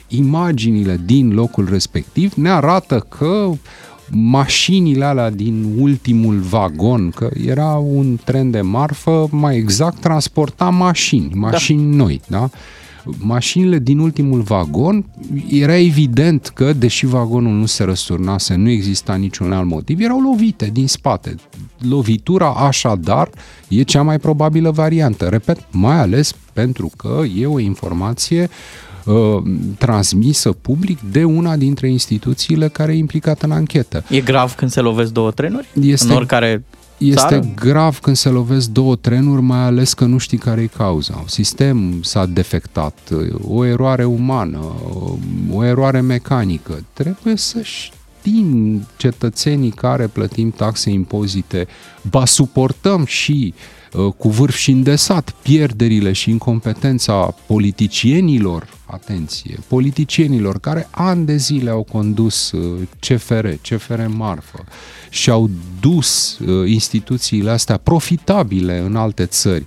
Imaginile din locul respectiv ne arată că mașinile alea din ultimul vagon, că era un tren de marfă, mai exact transporta mașini, mașini da. noi, da? Mașinile din ultimul vagon, era evident că, deși vagonul nu se răsturnase, nu exista niciun alt motiv, erau lovite din spate. Lovitura, așadar, e cea mai probabilă variantă. Repet, mai ales pentru că e o informație uh, transmisă public de una dintre instituțiile care e implicată în anchetă. E grav când se lovesc două trenuri? Este- în oricare Este țară? grav când se lovesc două trenuri, mai ales că nu știi care e cauza. Un sistem s-a defectat, o eroare umană, o eroare mecanică. Trebuie să știi plătim cetățenii care plătim taxe, impozite, ba suportăm și uh, cu vârf și îndesat pierderile și incompetența politicienilor, atenție, politicienilor care ani de zile au condus uh, CFR, CFR Marfă și au dus uh, instituțiile astea profitabile în alte țări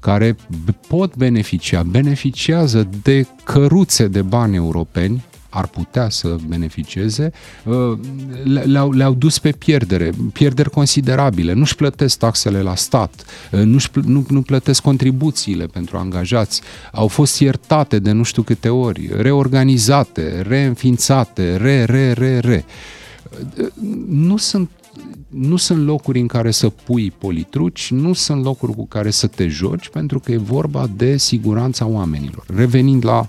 care b- pot beneficia, beneficiază de căruțe de bani europeni, ar putea să beneficieze, uh, le- le-au, le-au dus pe pierdere, pierderi considerabile. Nu-și plătesc taxele la stat, uh, nu-și, pl- nu, nu plătesc contribuțiile pentru angajați, au fost iertate de nu știu câte ori, reorganizate, reînființate, re, re, re, re. Nu sunt nu sunt locuri în care să pui politruci, nu sunt locuri cu care să te joci, pentru că e vorba de siguranța oamenilor. Revenind la, uh,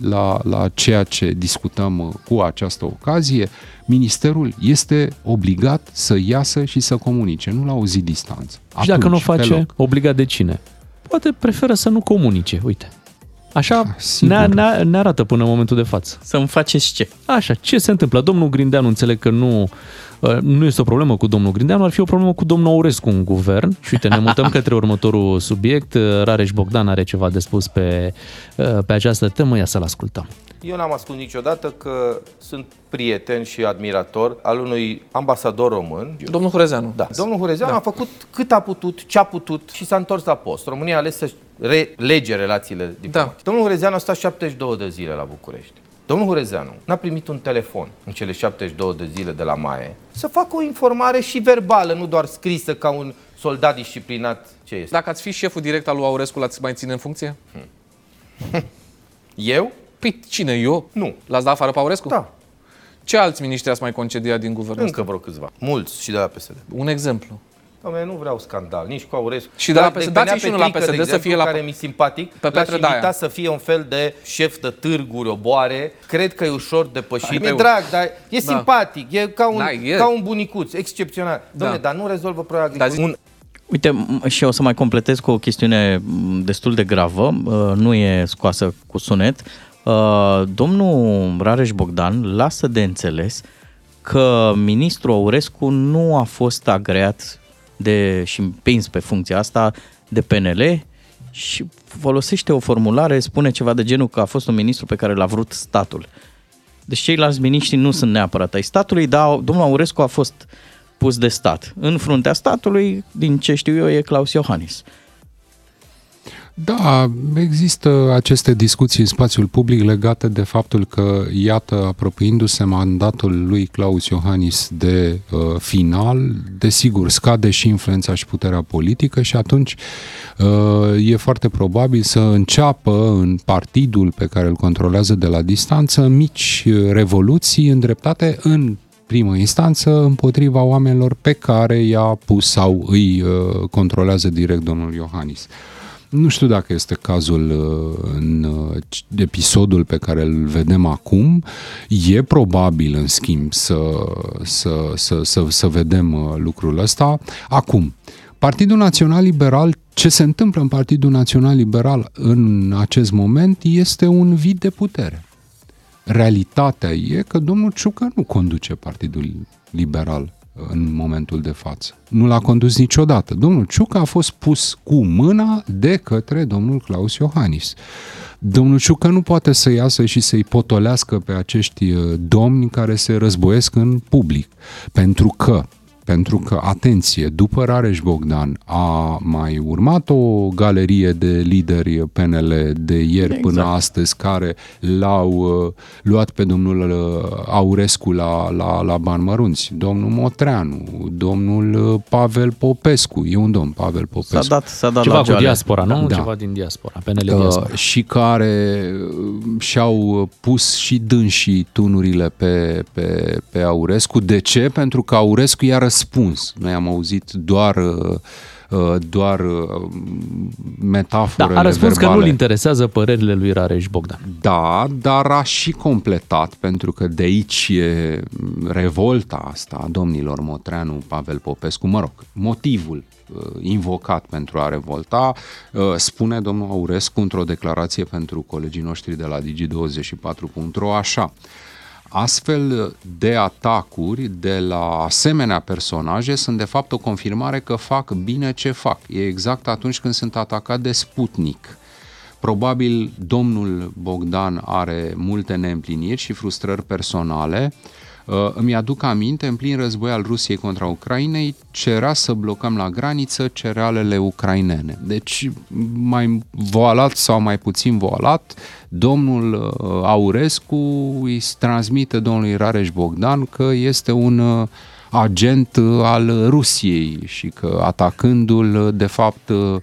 la, la ceea ce discutăm uh, cu această ocazie, Ministerul este obligat să iasă și să comunice, nu la o zi distanță. Și dacă nu o Atunci, pe face, loc. obligat de cine? Poate preferă să nu comunice, uite. Așa sigur. ne, ne, ne arată până în momentul de față. Să-mi faceți ce? Așa, ce se întâmplă? Domnul Grindeanu înțeleg că nu, uh, nu este o problemă cu domnul Grindeanu, ar fi o problemă cu domnul Aurescu în guvern. Și uite, ne mutăm către următorul subiect. Uh, Rareș Bogdan are ceva de spus pe, uh, pe această temă, ia să-l ascultăm. Eu n-am ascuns niciodată că sunt prieten și admirator al unui ambasador român. Domnul Hurezeanu. Da. Domnul Hurezeanu da. a făcut cât a putut, ce a putut și s-a întors la post. România a ales să relege relațiile diplomatice. Da. Domnul Hurezeanu a stat 72 de zile la București. Domnul Hurezeanu n-a primit un telefon în cele 72 de zile de la Maie să facă o informare și verbală, nu doar scrisă ca un soldat disciplinat ce este. Dacă ați fi șeful direct al lui Aurescu, l-ați mai ține în funcție? Eu? Păi cine, eu? Nu. L-ați dat afară pe Aurescu? Da. Ce alți miniștri ați mai concediat din guvernul Încă ăsta? vreo câțiva. Mulți și de la PSD. Un exemplu. Doamne, nu vreau scandal, nici cu Aurescu. Și de la Dar PSD, venea dați-i și unul la Petrică, de PSD să exemplu, fie la- care mi simpatic, Pe l-aș Petre Daia. invita să fie un fel de șef de târguri, oboare. Cred că e ușor depășit. Hai, Mi-e pe- drag, dar e Da. simpatic, e ca un, Da, e. ca un bunicuț, excepțional. Dom'le, Da. dar nu rezolvă problema agriculturii. Un Uite, m- și o să mai completez cu o chestiune m, destul de gravă, uh, nu e scoasă cu sunet. Uh, Domnul Rareș Bogdan lasă de înțeles că ministrul Aurescu nu a fost agreat de, și împins pe funcția asta de PNL și folosește o formulare, spune ceva de genul că a fost un ministru pe care l-a vrut statul. Deci ceilalți miniștri nu sunt neapărat ai statului, dar domnul Aurescu a fost pus de stat. În fruntea statului, din ce știu eu, e Claus Iohannis. Da, există aceste discuții în spațiul public legate de faptul că, iată, apropiindu-se mandatul lui Claus Iohannis de uh, final, desigur, scade și influența și puterea politică și atunci uh, e foarte probabil să înceapă în partidul pe care îl controlează de la distanță mici uh, revoluții îndreptate în primă instanță împotriva oamenilor pe care i-a pus sau îi uh, controlează direct domnul Iohannis. Nu știu dacă este cazul uh, în uh, episodul pe care îl vedem acum. E probabil, în schimb, să, să, să, să, să vedem uh, lucrul ăsta. Acum, Partidul Național Liberal, ce se întâmplă în Partidul Național Liberal în acest moment este un vid de putere. Realitatea e că domnul Ciucă nu conduce Partidul Liberal în momentul de față. Nu l-a condus niciodată. Domnul Ciucă a fost pus cu mâna de către domnul Claus Iohannis. Domnul Ciucă nu poate să iasă și să-i potolească pe acești uh, domni care se războiesc în public. Pentru că pentru că, atenție, după Rareș Bogdan a mai urmat o galerie de lideri PNL de ieri exact. până astăzi care l-au uh, luat pe domnul uh, Aurescu la, la, la bani mărunți. Domnul Motreanu, domnul uh, Pavel Popescu, e un domn, Pavel Popescu. S-a dat, s-a dat Ceva la cu joale. diaspora, nu? Da. Ceva din diaspora, PNL Uh, diaspora. și care uh, și-au pus și dânsii tunurile pe, pe, pe Aurescu. De ce? Pentru că Aurescu i-a răspuns. Noi am auzit doar uh, uh, doar uh, Da, metaforele a răspuns că verbale. nu-l interesează părerile lui Rareș Bogdan. Da, dar a și completat, pentru că de aici e revolta asta a domnilor Motreanu, Pavel Popescu, mă rog, motivul uh, invocat pentru a revolta, uh, spune domnul Aurescu într-o declarație pentru colegii noștri de la Digi24.ro așa. Astfel de atacuri de la asemenea personaje sunt de fapt o confirmare că fac bine ce fac. E exact atunci când sunt atacat de Sputnik. Probabil domnul Bogdan are multe neîmpliniri și frustrări personale. Uh, Îmi aduc aminte, în plin război al Rusiei contra Ucrainei, cerea să blocăm la graniță cerealele ucrainene. Deci, mai voalat sau mai puțin voalat, domnul uh, Aurescu îi transmite domnului Rareș Bogdan că este un uh, agent uh, al Rusiei și că atacându-l, uh, de fapt, uh,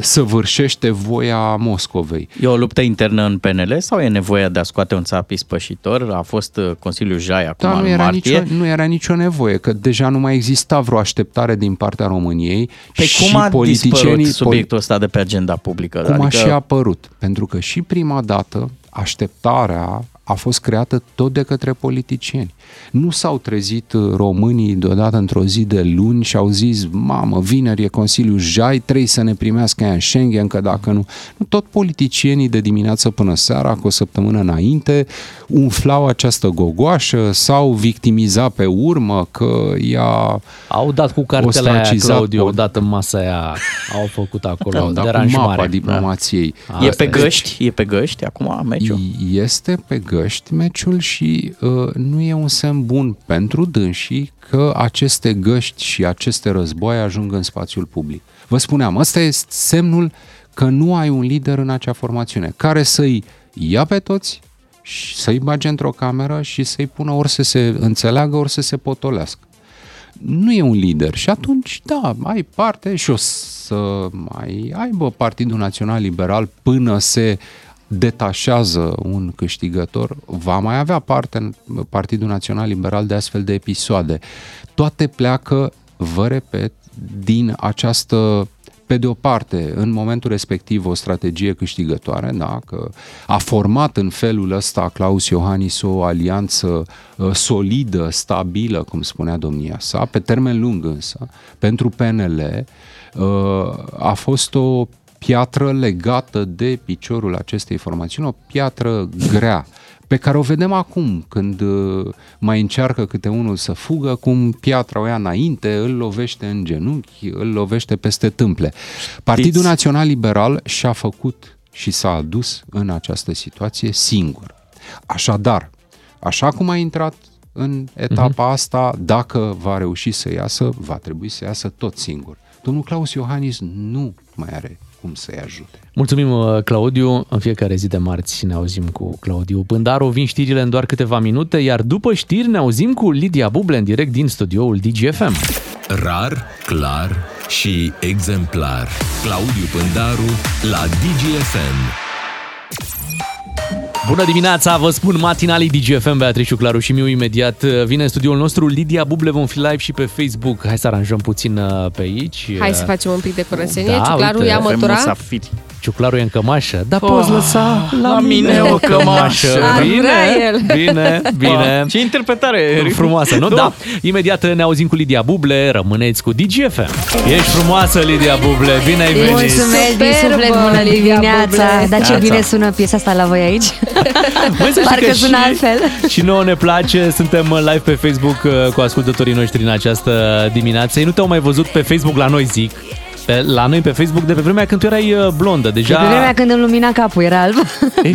săvârșește voia Moscovei. E o luptă internă în PNL sau e nevoia de a scoate un țap ispășitor? A fost uh, Consiliul Jai acum Da, în nu era, martie. nicio, nu era nicio nevoie, că deja nu mai exista vreo așteptare din partea României Pe și cum a politicienii... dispărut subiectul ăsta de pe agenda publică? Cum a și apărut? Pentru că și prima dată așteptarea a fost creată tot de către politicieni. Nu s-au trezit uh, românii deodată într-o zi de luni și au zis, mamă, vineri e Consiliul Jai, trebuie să ne primească ea în Schengen, că dacă nu... nu tot politicienii de dimineață până seara, cu o săptămână înainte, umflau această gogoașă sau victimiza pe urmă că ea Au dat cu cartela aia, ostracizat Claudiu, pe- au dat în masa aia, au făcut acolo Au dat cu deranj mapa mare. diplomației. Da. E Asta pe găști? E pe găști acum meciul? Este pe găști meciul și uh, nu e un semn bun pentru dânsii că aceste găști și aceste războaie ajung în spațiul public. Vă spuneam, ăsta este semnul că nu ai un lider în acea formațiune care să-i ia pe toți, și să-i bage într-o cameră și să-i pună ori să se înțeleagă, ori să se potolească nu e un lider și atunci, da, ai parte și o să mai aibă Partidul Național Liberal până se detașează un câștigător, va mai avea parte în Partidul Național Liberal de astfel de episoade. Toate pleacă, vă repet, din această pe de o parte, în momentul respectiv, o strategie câștigătoare, da, că a format în felul ăsta Claus Iohannis o alianță uh, solidă, stabilă, cum spunea domnia sa, pe termen lung însă, pentru PNL, uh, a fost o piatră legată de piciorul acestei formațiuni, o piatră grea, pe care o vedem acum când uh, mai încearcă câte unul să fugă, cum piatra o ia înainte, îl lovește în genunchi, îl lovește peste tâmple. Partidul Național Liberal și-a făcut și s-a adus în această situație singur. Așadar, așa cum a intrat în etapa asta, dacă va reuși să iasă, va trebui să iasă tot singur. Domnul Claus Iohannis nu mai are cum să-i ajute. Mulțumim, uh, Claudiu. În fiecare zi de marți ne auzim cu Claudiu Pândaru. Vin știrile în doar câteva minute, iar după știri ne auzim cu Lidia Buble în direct din studioul DGFM. Rar, clar și exemplar. Claudiu Pândaru la DGFM. Bună dimineața, vă spun matinalii DGFM, Beatrice Claru și Miu imediat vine în studioul nostru. Lidia Buble vom fi live și pe Facebook. Hai să aranjăm puțin uh, pe aici. Hai să facem un pic de curățenie. Da, Ciuclarul uite, ia mătura. Ciuclaru e în cămașă, dar Oh, poți lăsa la, la mine o cămașă. Ar Bine, vrea el. bine, bine. Ce interpretare Frumoasă, nu? Da. Imediat ne auzim cu Lidia Buble, rămâneți cu DGFM. Ești frumoasă, Lidia Buble, bine ai venit. Mulțumesc din Superbă, suflet, bună Lidia dimineața Buble. Dar ce Neața. bine sună piesa asta la voi aici Băi, să știi Parcă că sună și- altfel Și nouă ne place, suntem live pe Facebook uh, cu ascultătorii noștri în această dimineață. Ei nu te-au mai văzut pe Facebook la noi, zic. Pe, la noi pe Facebook de pe vremea când tu erai uh, blondă. De Deja... pe vremea când îmi lumina capul era alb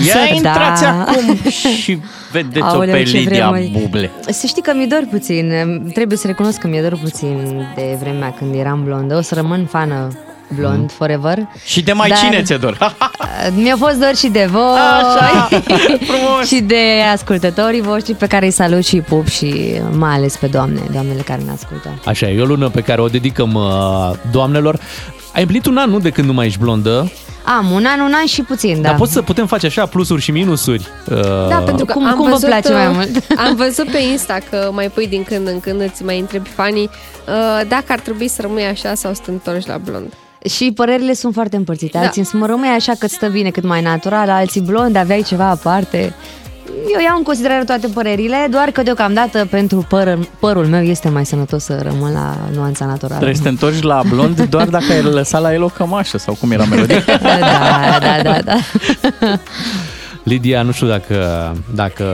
Ia intrați Da. acum și vedeți-o Aoleu, pe ce Lidia vremuri. Buble. Să știi că mi-e dor puțin Trebuie să recunosc că mi-e dor puțin De vremea când eram blondă O să rămân fană blond forever Și de mai Dar- cine ți-e dor? Mi-a fost dor și de voi Așa, frumos. Și de ascultătorii voștri Pe care îi salut și îi pup Și mai ales pe doamne Doamnele care ne ascultă Așa, e o lună pe care o dedicăm uh, doamnelor. Ai împlinit un an, nu, de când nu mai ești blondă, Am un an, un an și puțin, da dar poți să putem face așa plusuri și minusuri. Uh, Da, pentru că Cum- am cum vă văzut, place mai uh, mult? Am văzut pe Insta că mai pui din când în când, îți mai întrebi fanii uh, dacă ar trebui să rămâi așa sau să te întorci la blond. Și părerile sunt foarte împărțite. Da. Alții îmi spun, mă rămâi așa că îți stă bine, cât mai natural, alții blond, aveai ceva aparte. Eu iau în considerare toate părerile, doar că deocamdată pentru păr, părul meu este mai sănătos să rămân la nuanța naturală. Trebuie să te întorci la blond doar dacă ai lăsat la el o cămașă sau cum era melodia. Da, da, da, da. Lidia, nu știu dacă, dacă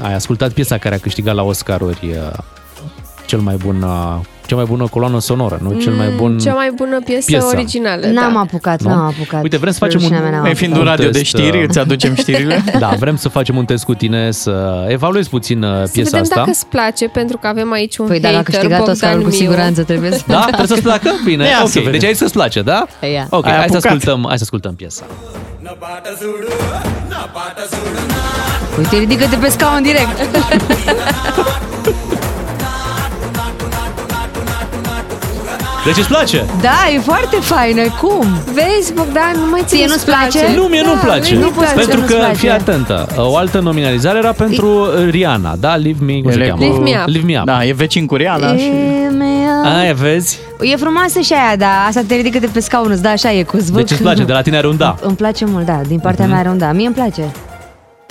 ai ascultat piesa care a câștigat la Oscaruri uh, cel mai bun, uh, cea mai bună coloană sonoră, nu? Cel mai bun... Mm, Cea mai bună piesă, piesă. originală. N-am da. apucat, Nu? n-am apucat. Uite, vrem să facem un, Rușinea mea, n-am Mai fiind un un radio de test, știri, uh, îți aducem știrile? Da, vrem să facem un test cu tine, să evaluezi puțin uh, Să piesa vedem asta. dacă îți place, pentru că avem aici un Păi, dacă a hater, câștigat Bogdan Oscarul, cu Miu. siguranță trebuie să... Da? Trebuie să-ți placă? Bine, Ia să ok. vedem. Deci hai să-ți place, da? Ia. Ok, Ai hai să, apucat. ascultăm, hai să ascultăm piesa. Uite, ridică-te pe scaun direct. Deci îți place? Da, e foarte faină, cum? Vezi, Bogdan, nu mai ție nu-ți place? Nu, mie nu-mi place. Nu poți să pentru nu-ți că, place. fii atentă, o altă nominalizare era pentru uh, Rihanna, da? Leave Me, cum se Ele cheamă? cu- Lift me up. Live Me Up. Da, e vecin cu Rihanna și... E, mea. Aia, vezi? E frumoasă și aia, dar asta te ridică de pe scaun, îți da așa, e cu zvâc. Deci îți place, de la tine are un da. Îmi place mult, da, din partea mea are un da. Mie îmi place.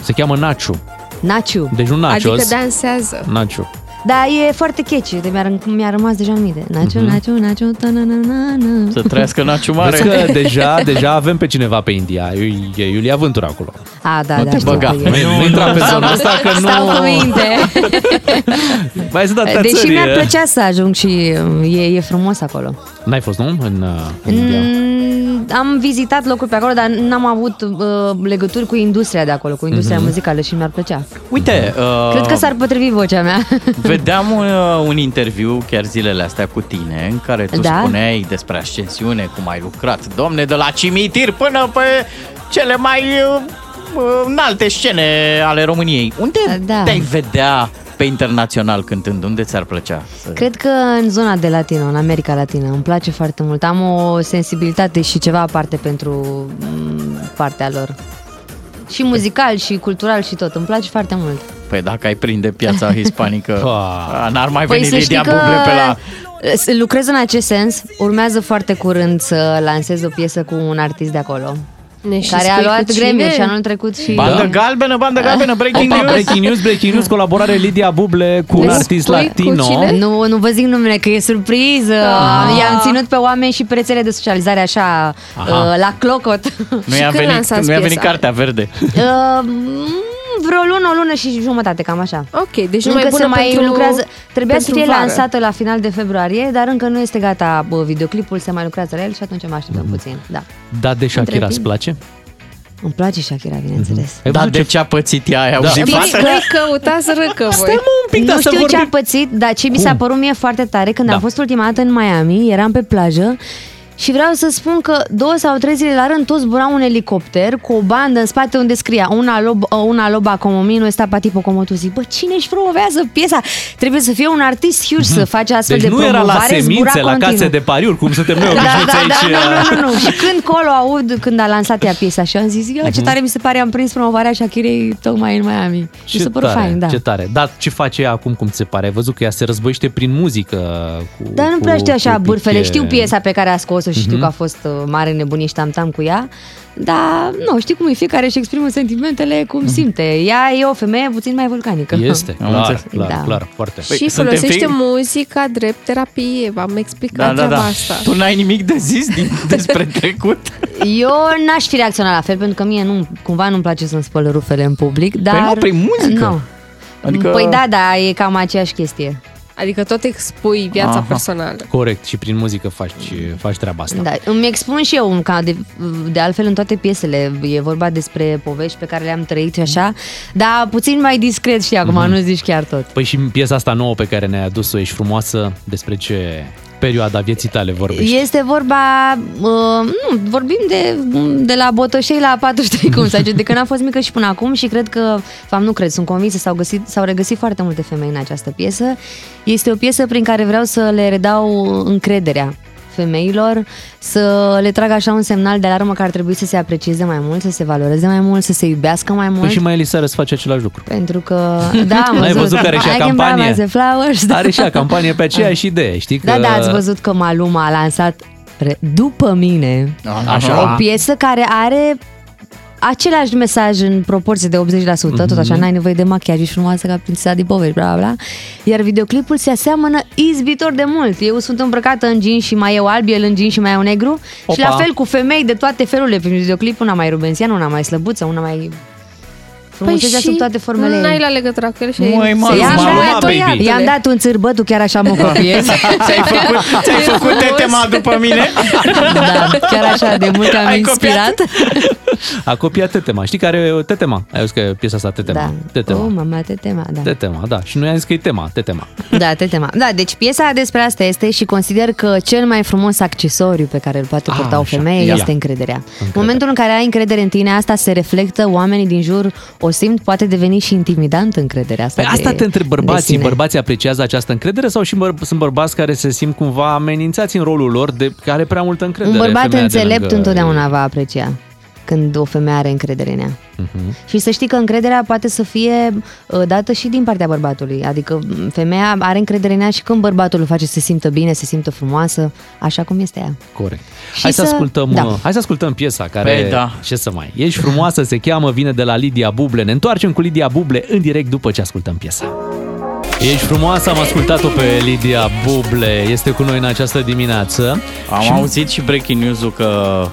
Se cheamă Nacho. Naciu. Deci nu Nachos. Adică dansează. Nacho. Da, e foarte catchy, de mi-a, mi-a rămas deja în minte. Naciu, Mhm. naciu, naciu, ta na na na na. Să trăiască Naciu Vezi Mare. că deja, deja avem pe cineva pe India. E e Iulia Vântura acolo. A, da, Nu da, te știu băga. că e. Nu, nu intra pe zona asta că nu... Stau cu minte. Mai sunt atâtea Deși țări. mi-ar plăcea să ajung și e, e frumos acolo. N-ai fost, nu? În, uh, în India. Mm, am vizitat locuri pe acolo, dar n-am avut uh, legături cu industria de acolo, cu industria Mhm. muzicală și mi-ar plăcea. Uite, uh, Cred că s-ar potrivi vocea mea. Vedeam uh, un interviu chiar zilele astea cu tine în care tu Da? spuneai despre ascensiune, cum ai lucrat, domne, de la cimitir până pe cele mai uh, uh, înalte scene ale României. Unde Da. te-ai vedea pe internațional cântând? Unde ți-ar plăcea? Să... Cred că în zona de latino, în America Latină, îmi place foarte mult. Am o sensibilitate și ceva aparte pentru mm, partea lor. Și muzical, și cultural, și tot. Îmi place foarte mult. Păi dacă ai prinde piața hispanică, a, n-ar mai veni Păi să Lidia știi că Buble pe la... s- lucrez în acest sens. Urmează foarte curând să lansez o piesă cu un artist de acolo. Ne și care a spui luat cu Grammy cine? și anul trecut și... Bandă galbenă, bandă galbenă, breaking Opa, news! breaking news, breaking news, colaborare Lidia Buble cu un Ne artist spui cu latino. cine? Nu, nu vă zic numele, că e surpriză. Ah. I-am ținut pe oameni și pe rețele de socializare așa, Aha. uh, la clocot. Nu i-a când venit, lansați nu i-a venit piesa? cartea verde. Uh, vreo lună, o lună și jumătate, cam așa. Ok, deci nu încă mai bună se mai pentru, lucrează. Trebuia să pentru fie vară. lansată la final de februarie, dar încă nu este gata bă, videoclipul, se mai lucrează la el și atunci mai așteptăm puțin. Da. Da, de Shakira Între îți timp. place? Îmi place Shakira, bineînțeles. Ai Dar văzut de ce- ce a pățit ea? Ai Da. auzit, Știți, fată? voi căutați râcă voi. Stai mă un pic, nu dar să știu ce a vorbim. pățit, dar ce mi s-a Cum? părut mie foarte tare când Da. am fost ultima dată în Miami, eram pe plajă și vreau să spun că două sau trei zile la rând toți zburau un elicopter cu o bandă în spate unde scria una, lob, una loba como mine, sta patipo como tu zic, bă, cine își promovează piesa? Trebuie să fie un artist huge să face astfel Deci de nu era promovare, la zbura semințe, la continuu. case de pariuri, cum suntem noi Da, obișnuiți da, da, aici. nu, nu, nu, nu. Și când colo aud, când a lansat ea piesa și am zis, ia, ce tare mi se pare, am prins promovarea Shakirei tocmai în Miami. Și se părut tare, fain, da. ce tare. Dar ce face ea acum, cum ți se pare? Ai văzut că ea se războiește prin muzică. Cu, Dar nu cu- prea știu așa cu bârfele. Piqué. Știu piesa pe care a scos-o și știu Mhm. că a fost uh, mare nebunie și tam-tam cu ea. Dar, nu, știi cum e, fiecare își exprimă sentimentele cum simte. Ea e o femeie puțin mai vulcanică. Mhm. Este, Am clar, înțeles. clar, Da. clar, foarte. Și Păi, suntem folosește fii- muzica drept terapie. V-am explicat Da, da, treaba da. asta. Tu n-ai nimic de zis din, despre trecut? Eu n-aș fi reacționat la fel, pentru că mie nu, cumva nu-mi place să-mi spăl rufele în public, dar... nu, prin muzică. Nu. Adică- Păi da, da, e cam aceeași chestie. Adică tot expui viața Aha. personală. Corect, și prin muzică faci, faci treaba asta. Da, îmi expun și eu, ca de, de altfel în toate piesele, e vorba despre povești pe care le-am trăit și așa, dar puțin mai discret și acum, Mhm. nu zici chiar tot. Păi și piesa asta nouă pe care ne-ai adus-o, Ești frumoasă, despre ce perioada vieții tale vorbești? Este vorba, uh, nu, vorbim de, de la Botoșei la 43, cum să zice, de când am fost mică și până acum și cred că, fapt nu cred, sunt convinsă, s-au, găsit, s-au regăsit foarte multe femei în această piesă. Este o piesă prin care vreau să le redau încrederea femeilor, să le trag așa un semnal de alarmă că ar trebui să se aprecieze mai mult, să se valoreze mai mult, să se iubească mai mult. Păi și mai Elisa îți face același lucru. Pentru că, da, am N-ai văzut că are și ea I can buy campanie? myself flowers. Are și ea campanie pe aceeași idee, știi? Că... Da, da, ați văzut că Maluma a lansat re- După mine Așa. o piesă care are același mesaj în proporție de 80%, tot Mhm. așa, n-ai nevoie de machiaj, ești frumoasă ca prințesa din povești, bla, bla, bla. Iar videoclipul se aseamănă izbitor de mult. Eu sunt îmbrăcată în jeans și mai eu alb, el în jeans și mai eu negru. Și Opa. la fel cu femei de toate felurile prin videoclip, una mai rubențiană, una mai slăbuță, una mai... Frumusețea sub toate formele Păi N-ai ei. la legătura cu el și Măi, ai- mă, să-i mă, ia mă, și mă, aia baby. toiatele. I-am dat un țârbă, tu chiar așa mă copiezi. Ți-ai făcut, ți-ai făcut tetema după mine? da, chiar așa, de mult am Ai inspirat. A copiat Tetema. Știi care e Tetema? Ai auzit că e piesa asta Tetema. Da. Tetema. Oh, mama, tetema, da. Tetema, da. Și noi am zis că e tema, Tetema. Da, tetema. Da, deci piesa despre asta este și consider că cel mai frumos accesoriu pe care îl poate Ah, purta o așa. femeie Ia. este încrederea. În momentul în care ai încredere în tine, asta se reflectă, oamenii din jur o simt, poate deveni și intimidant încrederea asta. Păi asta de- te întreb, de bărbații, sine. bărbații apreciază această încredere sau și băr- sunt bărbați care se simt cumva amenințați în rolul lor de care are prea multă încredere? Un bărbat femeia de înțelept lângă întotdeauna va aprecia când o femeie are încredere în ea. Mhm. Și să știi că încrederea poate să fie uh, dată și din partea bărbatului. Adică m, femeia are încredere în ea și când bărbatul o face să se simtă bine, să se simtă frumoasă, așa cum este ea. Corect. Și hai să, să- ascultăm, da. uh, hai să ascultăm piesa care Păi da. ce să mai. Ești frumoasă, se cheamă, vine de la Lidia Buble. Ne întoarcem cu Lidia Buble în direct după ce ascultăm piesa. Ești frumoasă, am ascultat-o pe Lidia Buble. Este cu noi în această dimineață. Am Și- auzit și breaking news-ul că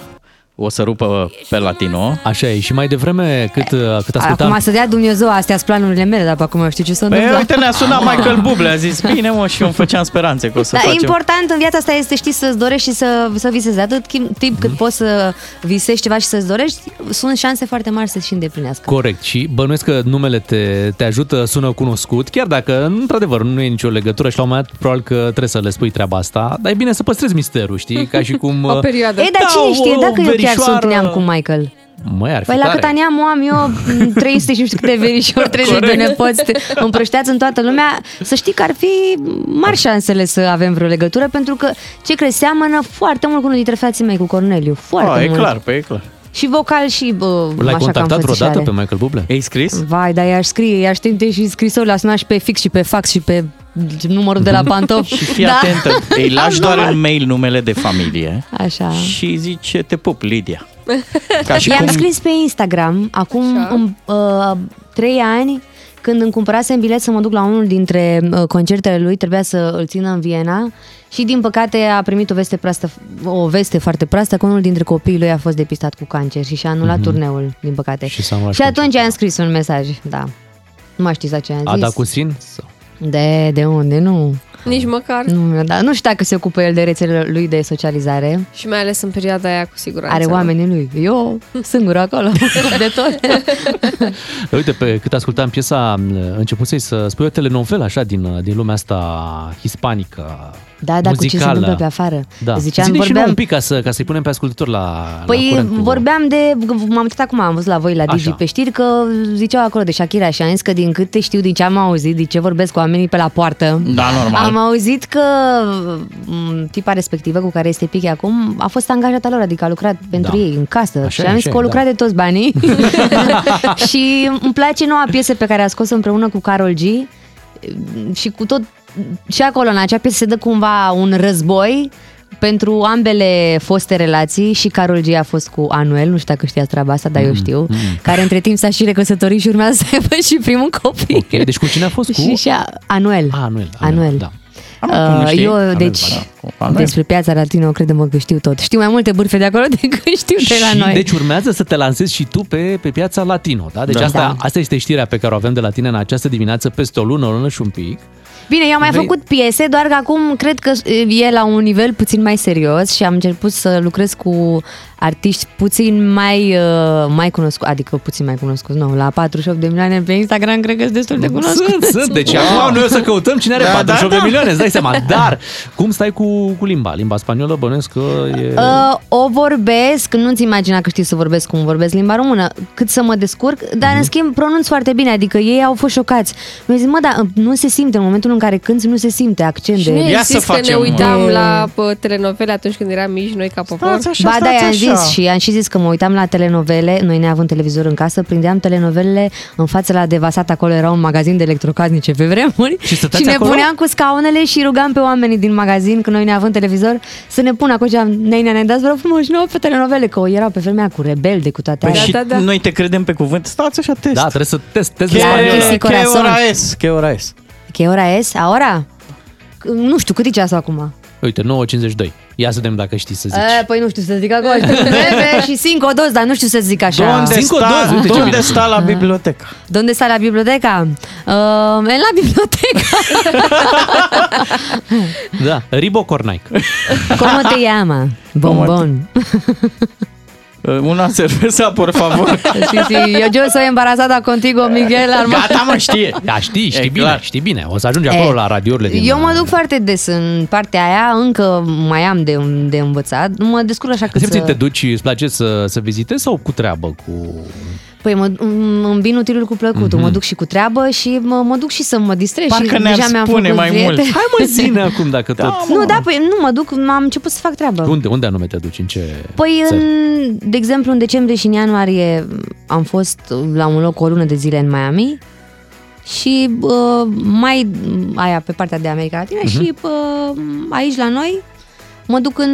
o să rupă pe latino. Așa e. Și mai devreme, cât, uh, cât ascultam... Acum să dea Dumnezeu astea sunt planurile mele, dar pe acum eu știu ce s-a Păi întâmplat. uite, ne-a sunat Michael Bublé, a zis, bine mă, și eu îmi făceam speranțe că o să Dar facem. important în viața asta este, știi, să-ți dorești și să, să visezi. Atât timp, timp Mhm. cât poți să visezi ceva și să-ți dorești, sunt șanse foarte mari să și îndeplinească. Corect și bănuiesc că numele te, te ajută, sună cunoscut, chiar dacă într-adevăr nu e nicio legătură și la un moment dat probabil că trebuie să le spui treaba asta, dar e bine să păstrezi misterul, știi? Ca și cum... O perioadă. Ei, dar Da, cine o- știe, o dacă eu chiar verișoară. sunt neam cu Michael? Măi, ar fi Păi la tare. cât ani am, o am eu m, 300 și nu știu câte verișori, 30 de Corect. nepoți te- împrășteați în toată lumea, să știi că ar fi mari șansele să avem vreo legătură, pentru că ce crezi, seamănă foarte mult cu unul dintre frații mei, cu Corneliu. Foarte Ah, e mult. clar, pe e clar. Și vocal și bă, L-ai așa ca contactat înfățișare. vreodată pe Michael Bublé? Ei scris? Vai, dar i-aș scrie, i-aș trimite și scrisorile, la sunat și pe fix și pe fax și pe numărul de la pantofi. Și fii atentă, îi lași doar în mail numele de familie Așa. și zice, te pup, Lidia. Ca și I-am cum- scris pe Instagram acum în, uh, trei ani când îmi cumpărasem bilet să mă duc la unul dintre uh, concertele lui, trebuia să îl țină în Viena și din păcate a primit o veste proastă, o veste foarte proastă că unul dintre copiii lui a fost depistat cu cancer și și-a anulat Mhm. turneul, din păcate. Și s-a anulat și atunci am scris un mesaj, da. Nu mai știți la ce am A zis. dat cu sin? Sau? De, de unde? Nu. Nici măcar. Nu, da, nu știu dacă se ocupă el de rețelele lui de socializare. Și mai ales în perioada aia, cu siguranță. Are oamenii lui. Eu singur acolo, de tot. Uite, pe cât ascultam piesa, începusei să spui o telenovelă așa din, din lumea asta hispanică, Da, da, cu ce se muzicală. întâmplă pe afară. Da. Ziceam, Zine și vorbeam- nouă un pic ca, să, ca să-i punem pe ascultător la, la Păi curent cu... vorbeam de, m-am uitat acum, am văzut la voi la Digi Așa. pe știri că ziceau acolo de Shakira și am zis că din câte știu, din ce am auzit, din ce vorbesc cu oamenii pe la poartă, Da, normal. am auzit că m, tipa respectivă cu care este Piche acum a fost angajată lor, adică a lucrat pentru Da. ei în casă Așa și e, am zis așa că o e, lucrat da. de toți banii și îmi place noua piesă pe care a scos-o împreună cu Carol G și cu tot și acolo în acea piesă se dă cumva un război pentru ambele foste relații și Carol G a fost cu Anuel, nu știu dacă știați treaba asta, dar eu știu, care între timp s-a și recăsătorit și urmează să aibă și primul copil. Ok, deci cu cine a fost? Cu... Și, și a, Anuel. A, Anuel. Anuel. Da. Am, cum nu Uh, știi? eu, Anuel, deci, ba da, cu Anuel. despre piața latino, credem că știu tot. Știu mai multe bârfe de acolo decât știu de la și noi. deci urmează să te lansezi și tu pe, pe piața latino, da? Deci Da. asta, Da. asta este știrea pe care o avem de la tine în această dimineață, peste o lună, o lună și un pic. Bine, eu am mai Vrei- făcut piese, doar că acum cred că e la un nivel puțin mai serios și am început să lucrez cu artiști puțin mai, uh, mai cunoscuți, adică puțin mai cunoscuți, nu, la 48 de milioane pe Instagram cred că sunt destul de cunoscuți. Sunt, sunt. Deci acum noi o să căutăm cine are Da, 48 da, de da. milioane, îți dai seama. Dar, cum stai cu, cu limba? Limba spaniolă bănuiesc că e... Uh, o vorbesc, nu-ți imagina că știu să vorbesc cum vorbesc limba română, cât să mă descurc, dar Mhm. în schimb pronunț foarte bine, adică ei au fost șocați. Mi-au zis, mă, dar nu se simte, în momentul în care cânti nu se simte accent Și de... nu Ia ai să zis că ne facem, uitam mă. la bă, telenovele atunci când eram mici noi ca popor? Stați așa, ba da, stați i-am așa. Zis și am și zis că mă uitam la telenovele, noi ne avem televizor în casă, prindeam telenovelele în fața la Devasat, acolo era un magazin de electrocasnice pe vremuri Și stăteați și ne acolo? puneam cu scaunele și rugam pe oamenii din magazin, când noi ne avem televizor, să ne pună acolo, ziceam, neinea, ne dați vreo frumos și nouă pe telenovele, că erau pe vremea cu rebelde, cu toate Păi alea. și noi te credem pe cuvânt. Stați așa, test. Da, trebuie să test, test Che, Chiar, spaniolă. Chisi che corazon. ora es? Che ora es? Che ora es? Ahora? Nu știu, cât e ceasul acum? Uite, 9.52. Ia să vedem dacă știi să zici. E, păi nu știu să zic acolo. Știu bebe și cinco dos, dar nu știu să zic așa. Unde Cinco sta, doze, uite ce unde bine. sta la biblioteca? De unde sta la biblioteca? Uh, e la biblioteca. Da, Ribo Cornaic. Como te llama? Bombon. Uh, Una cerveza, por favor. Sí, sí, yo, yo soy embarazada contigo, Miguel Armand. Gata, mă, știe. Da, știi, știi E bine, clar. știi bine. O să ajungi acolo E, la radiourile din... Eu mă duc foarte des în partea aia, încă mai am de, de învățat. Mă descurc așa cât Simți, să... te duci, îți place să, să vizitezi sau cu treabă? Cu... Păi mă, îmi îmbin utilul cu plăcutul, Mhm. mă duc și cu treabă și mă, mă duc și să mă distrez. Parcă și ne-ar deja mi-am spune făcut mai prieteni. mult. Hai mă, zine acum dacă tot... Nu, da, păi nu, mă duc, am început să fac treabă. Unde, unde anume te duci? În ce Păi, țări? în, de exemplu, în decembrie și în ianuarie am fost la un loc o lună de zile în Miami și uh, mai aia pe partea de America Latină Mhm. și uh, aici la noi mă duc în,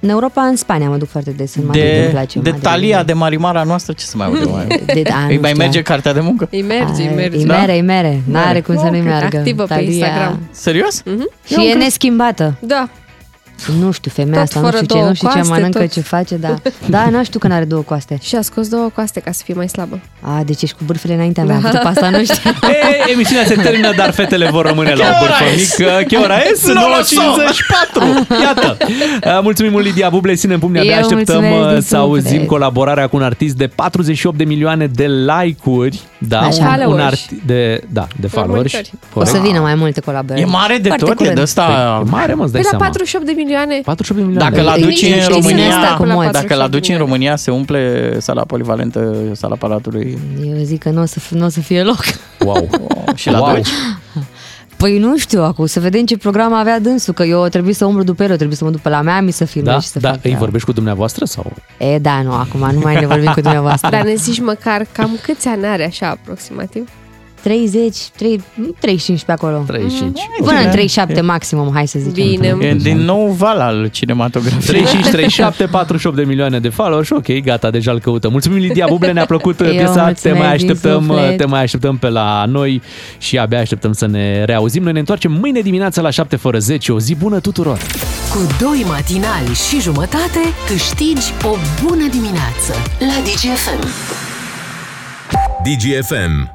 în Europa, în Spania mă duc foarte des, în Madrid, îmi De, place de Madrid. Talia, de Marimara noastră, ce să mai aude mai? De, da, Îi nu mai știu. merge cartea de muncă? Îi merge, îi Ai, merge. E Da? mere, e mere, n-are cum să nu-i Ok, meargă. activă pe Talia. Instagram. Serios? Și e neschimbată. Da. Nu știu, femeia Tot asta, nu fără știu ce, două nu știu ce coaste, mănâncă, tot. ce face, da. Da, nu știu că n-are două coaste. Și a scos două coaste ca să fie mai slabă. A, deci ești cu bârfele înaintea mea, Da. după asta nu știu. E, emisiunea se termină, dar fetele vor rămâne la o bârfă mică. Ce ora e? Sunt Nu lăsăm! 9.54! Iată! Uh, Mulțumim mult, Lidia Buble, ținem pumnii, abia Eu așteptăm mulțumesc uh, din să auzim suflet. colaborarea cu un artist de 48 de milioane de like-uri. Da, Așa. un, un Followers. arti- de, da, de followers. Urmăritori. O să vină mai multe colaborări. E mare de Foarte tot, e curând. de ăsta... E mare, mă, îți dai Pe la seama. 48 de milioane. 48 de milioane. Dacă l aduci E- în e- e- România, asta cu la dacă 48 l aduci în de România, se umple sala polivalentă, sala Palatului Eu zic că nu o să, f- n-o să fie loc. Wow. și la Wow. duci. Păi nu știu acum, să vedem ce program avea dânsul, că eu trebuie să umblu după el, eu trebuie să mă duc pe la Miami să filmez Da, și să da, fac îi treaba. vorbești cu dumneavoastră sau? E, da, nu, acum nu mai ne vorbim cu dumneavoastră. Dar ne zici măcar cam câți ani are așa aproximativ? 30, 3, 35 pe acolo. 35. Până în 37 maximum, hai să zicem. Bine. E din nou val al cinematografiei. 35, 37, 48 de milioane de followers, ok, gata, deja îl căutăm. Mulțumim, Lidia Buble, ne-a plăcut Eu piesa, te mulțumesc mai, din așteptăm, suflet. te mai așteptăm pe la noi și abia așteptăm să ne reauzim. Noi ne întoarcem mâine dimineața la 7 fără 10. O zi bună tuturor! Cu doi matinali și jumătate câștigi o bună dimineață la DGFM. DGFM.